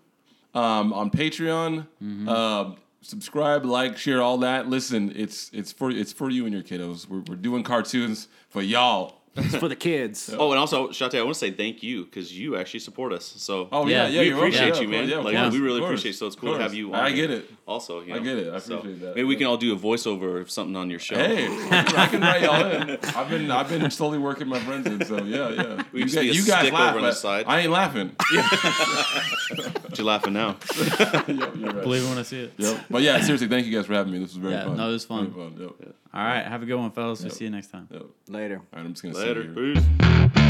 um, on Patreon. Mm-hmm. Um, subscribe, like, share, all that. Listen, it's it's for it's for you and your kiddos. We're, we're doing cartoons for y'all. It's for the kids. Oh, and also, Shante, I want to say thank you because you actually support us. So Oh Yeah. yeah, yeah. we you're appreciate Yeah, you, man. yeah, like course, we really of course, appreciate. So it's cool to have course. you. I get it. Also, you I get it. I so appreciate that, Maybe we can all do a voiceover of something on your show. Hey, I can write y'all in. I've been I've been slowly working my friends in. So yeah, yeah. We you just guys, need a you guys stick laugh, over on the side. I ain't laughing. But you're laughing now. Yep, you're right. Believe it when I see it. Yep. But yeah, seriously, thank you guys for having me. This was very Yeah, fun. no, it was fun. Very fun. Yep. All right. Have a good one, fellas. We'll see you next time. Yep. Later. All right, I'm just gonna Later. sit here. Peace.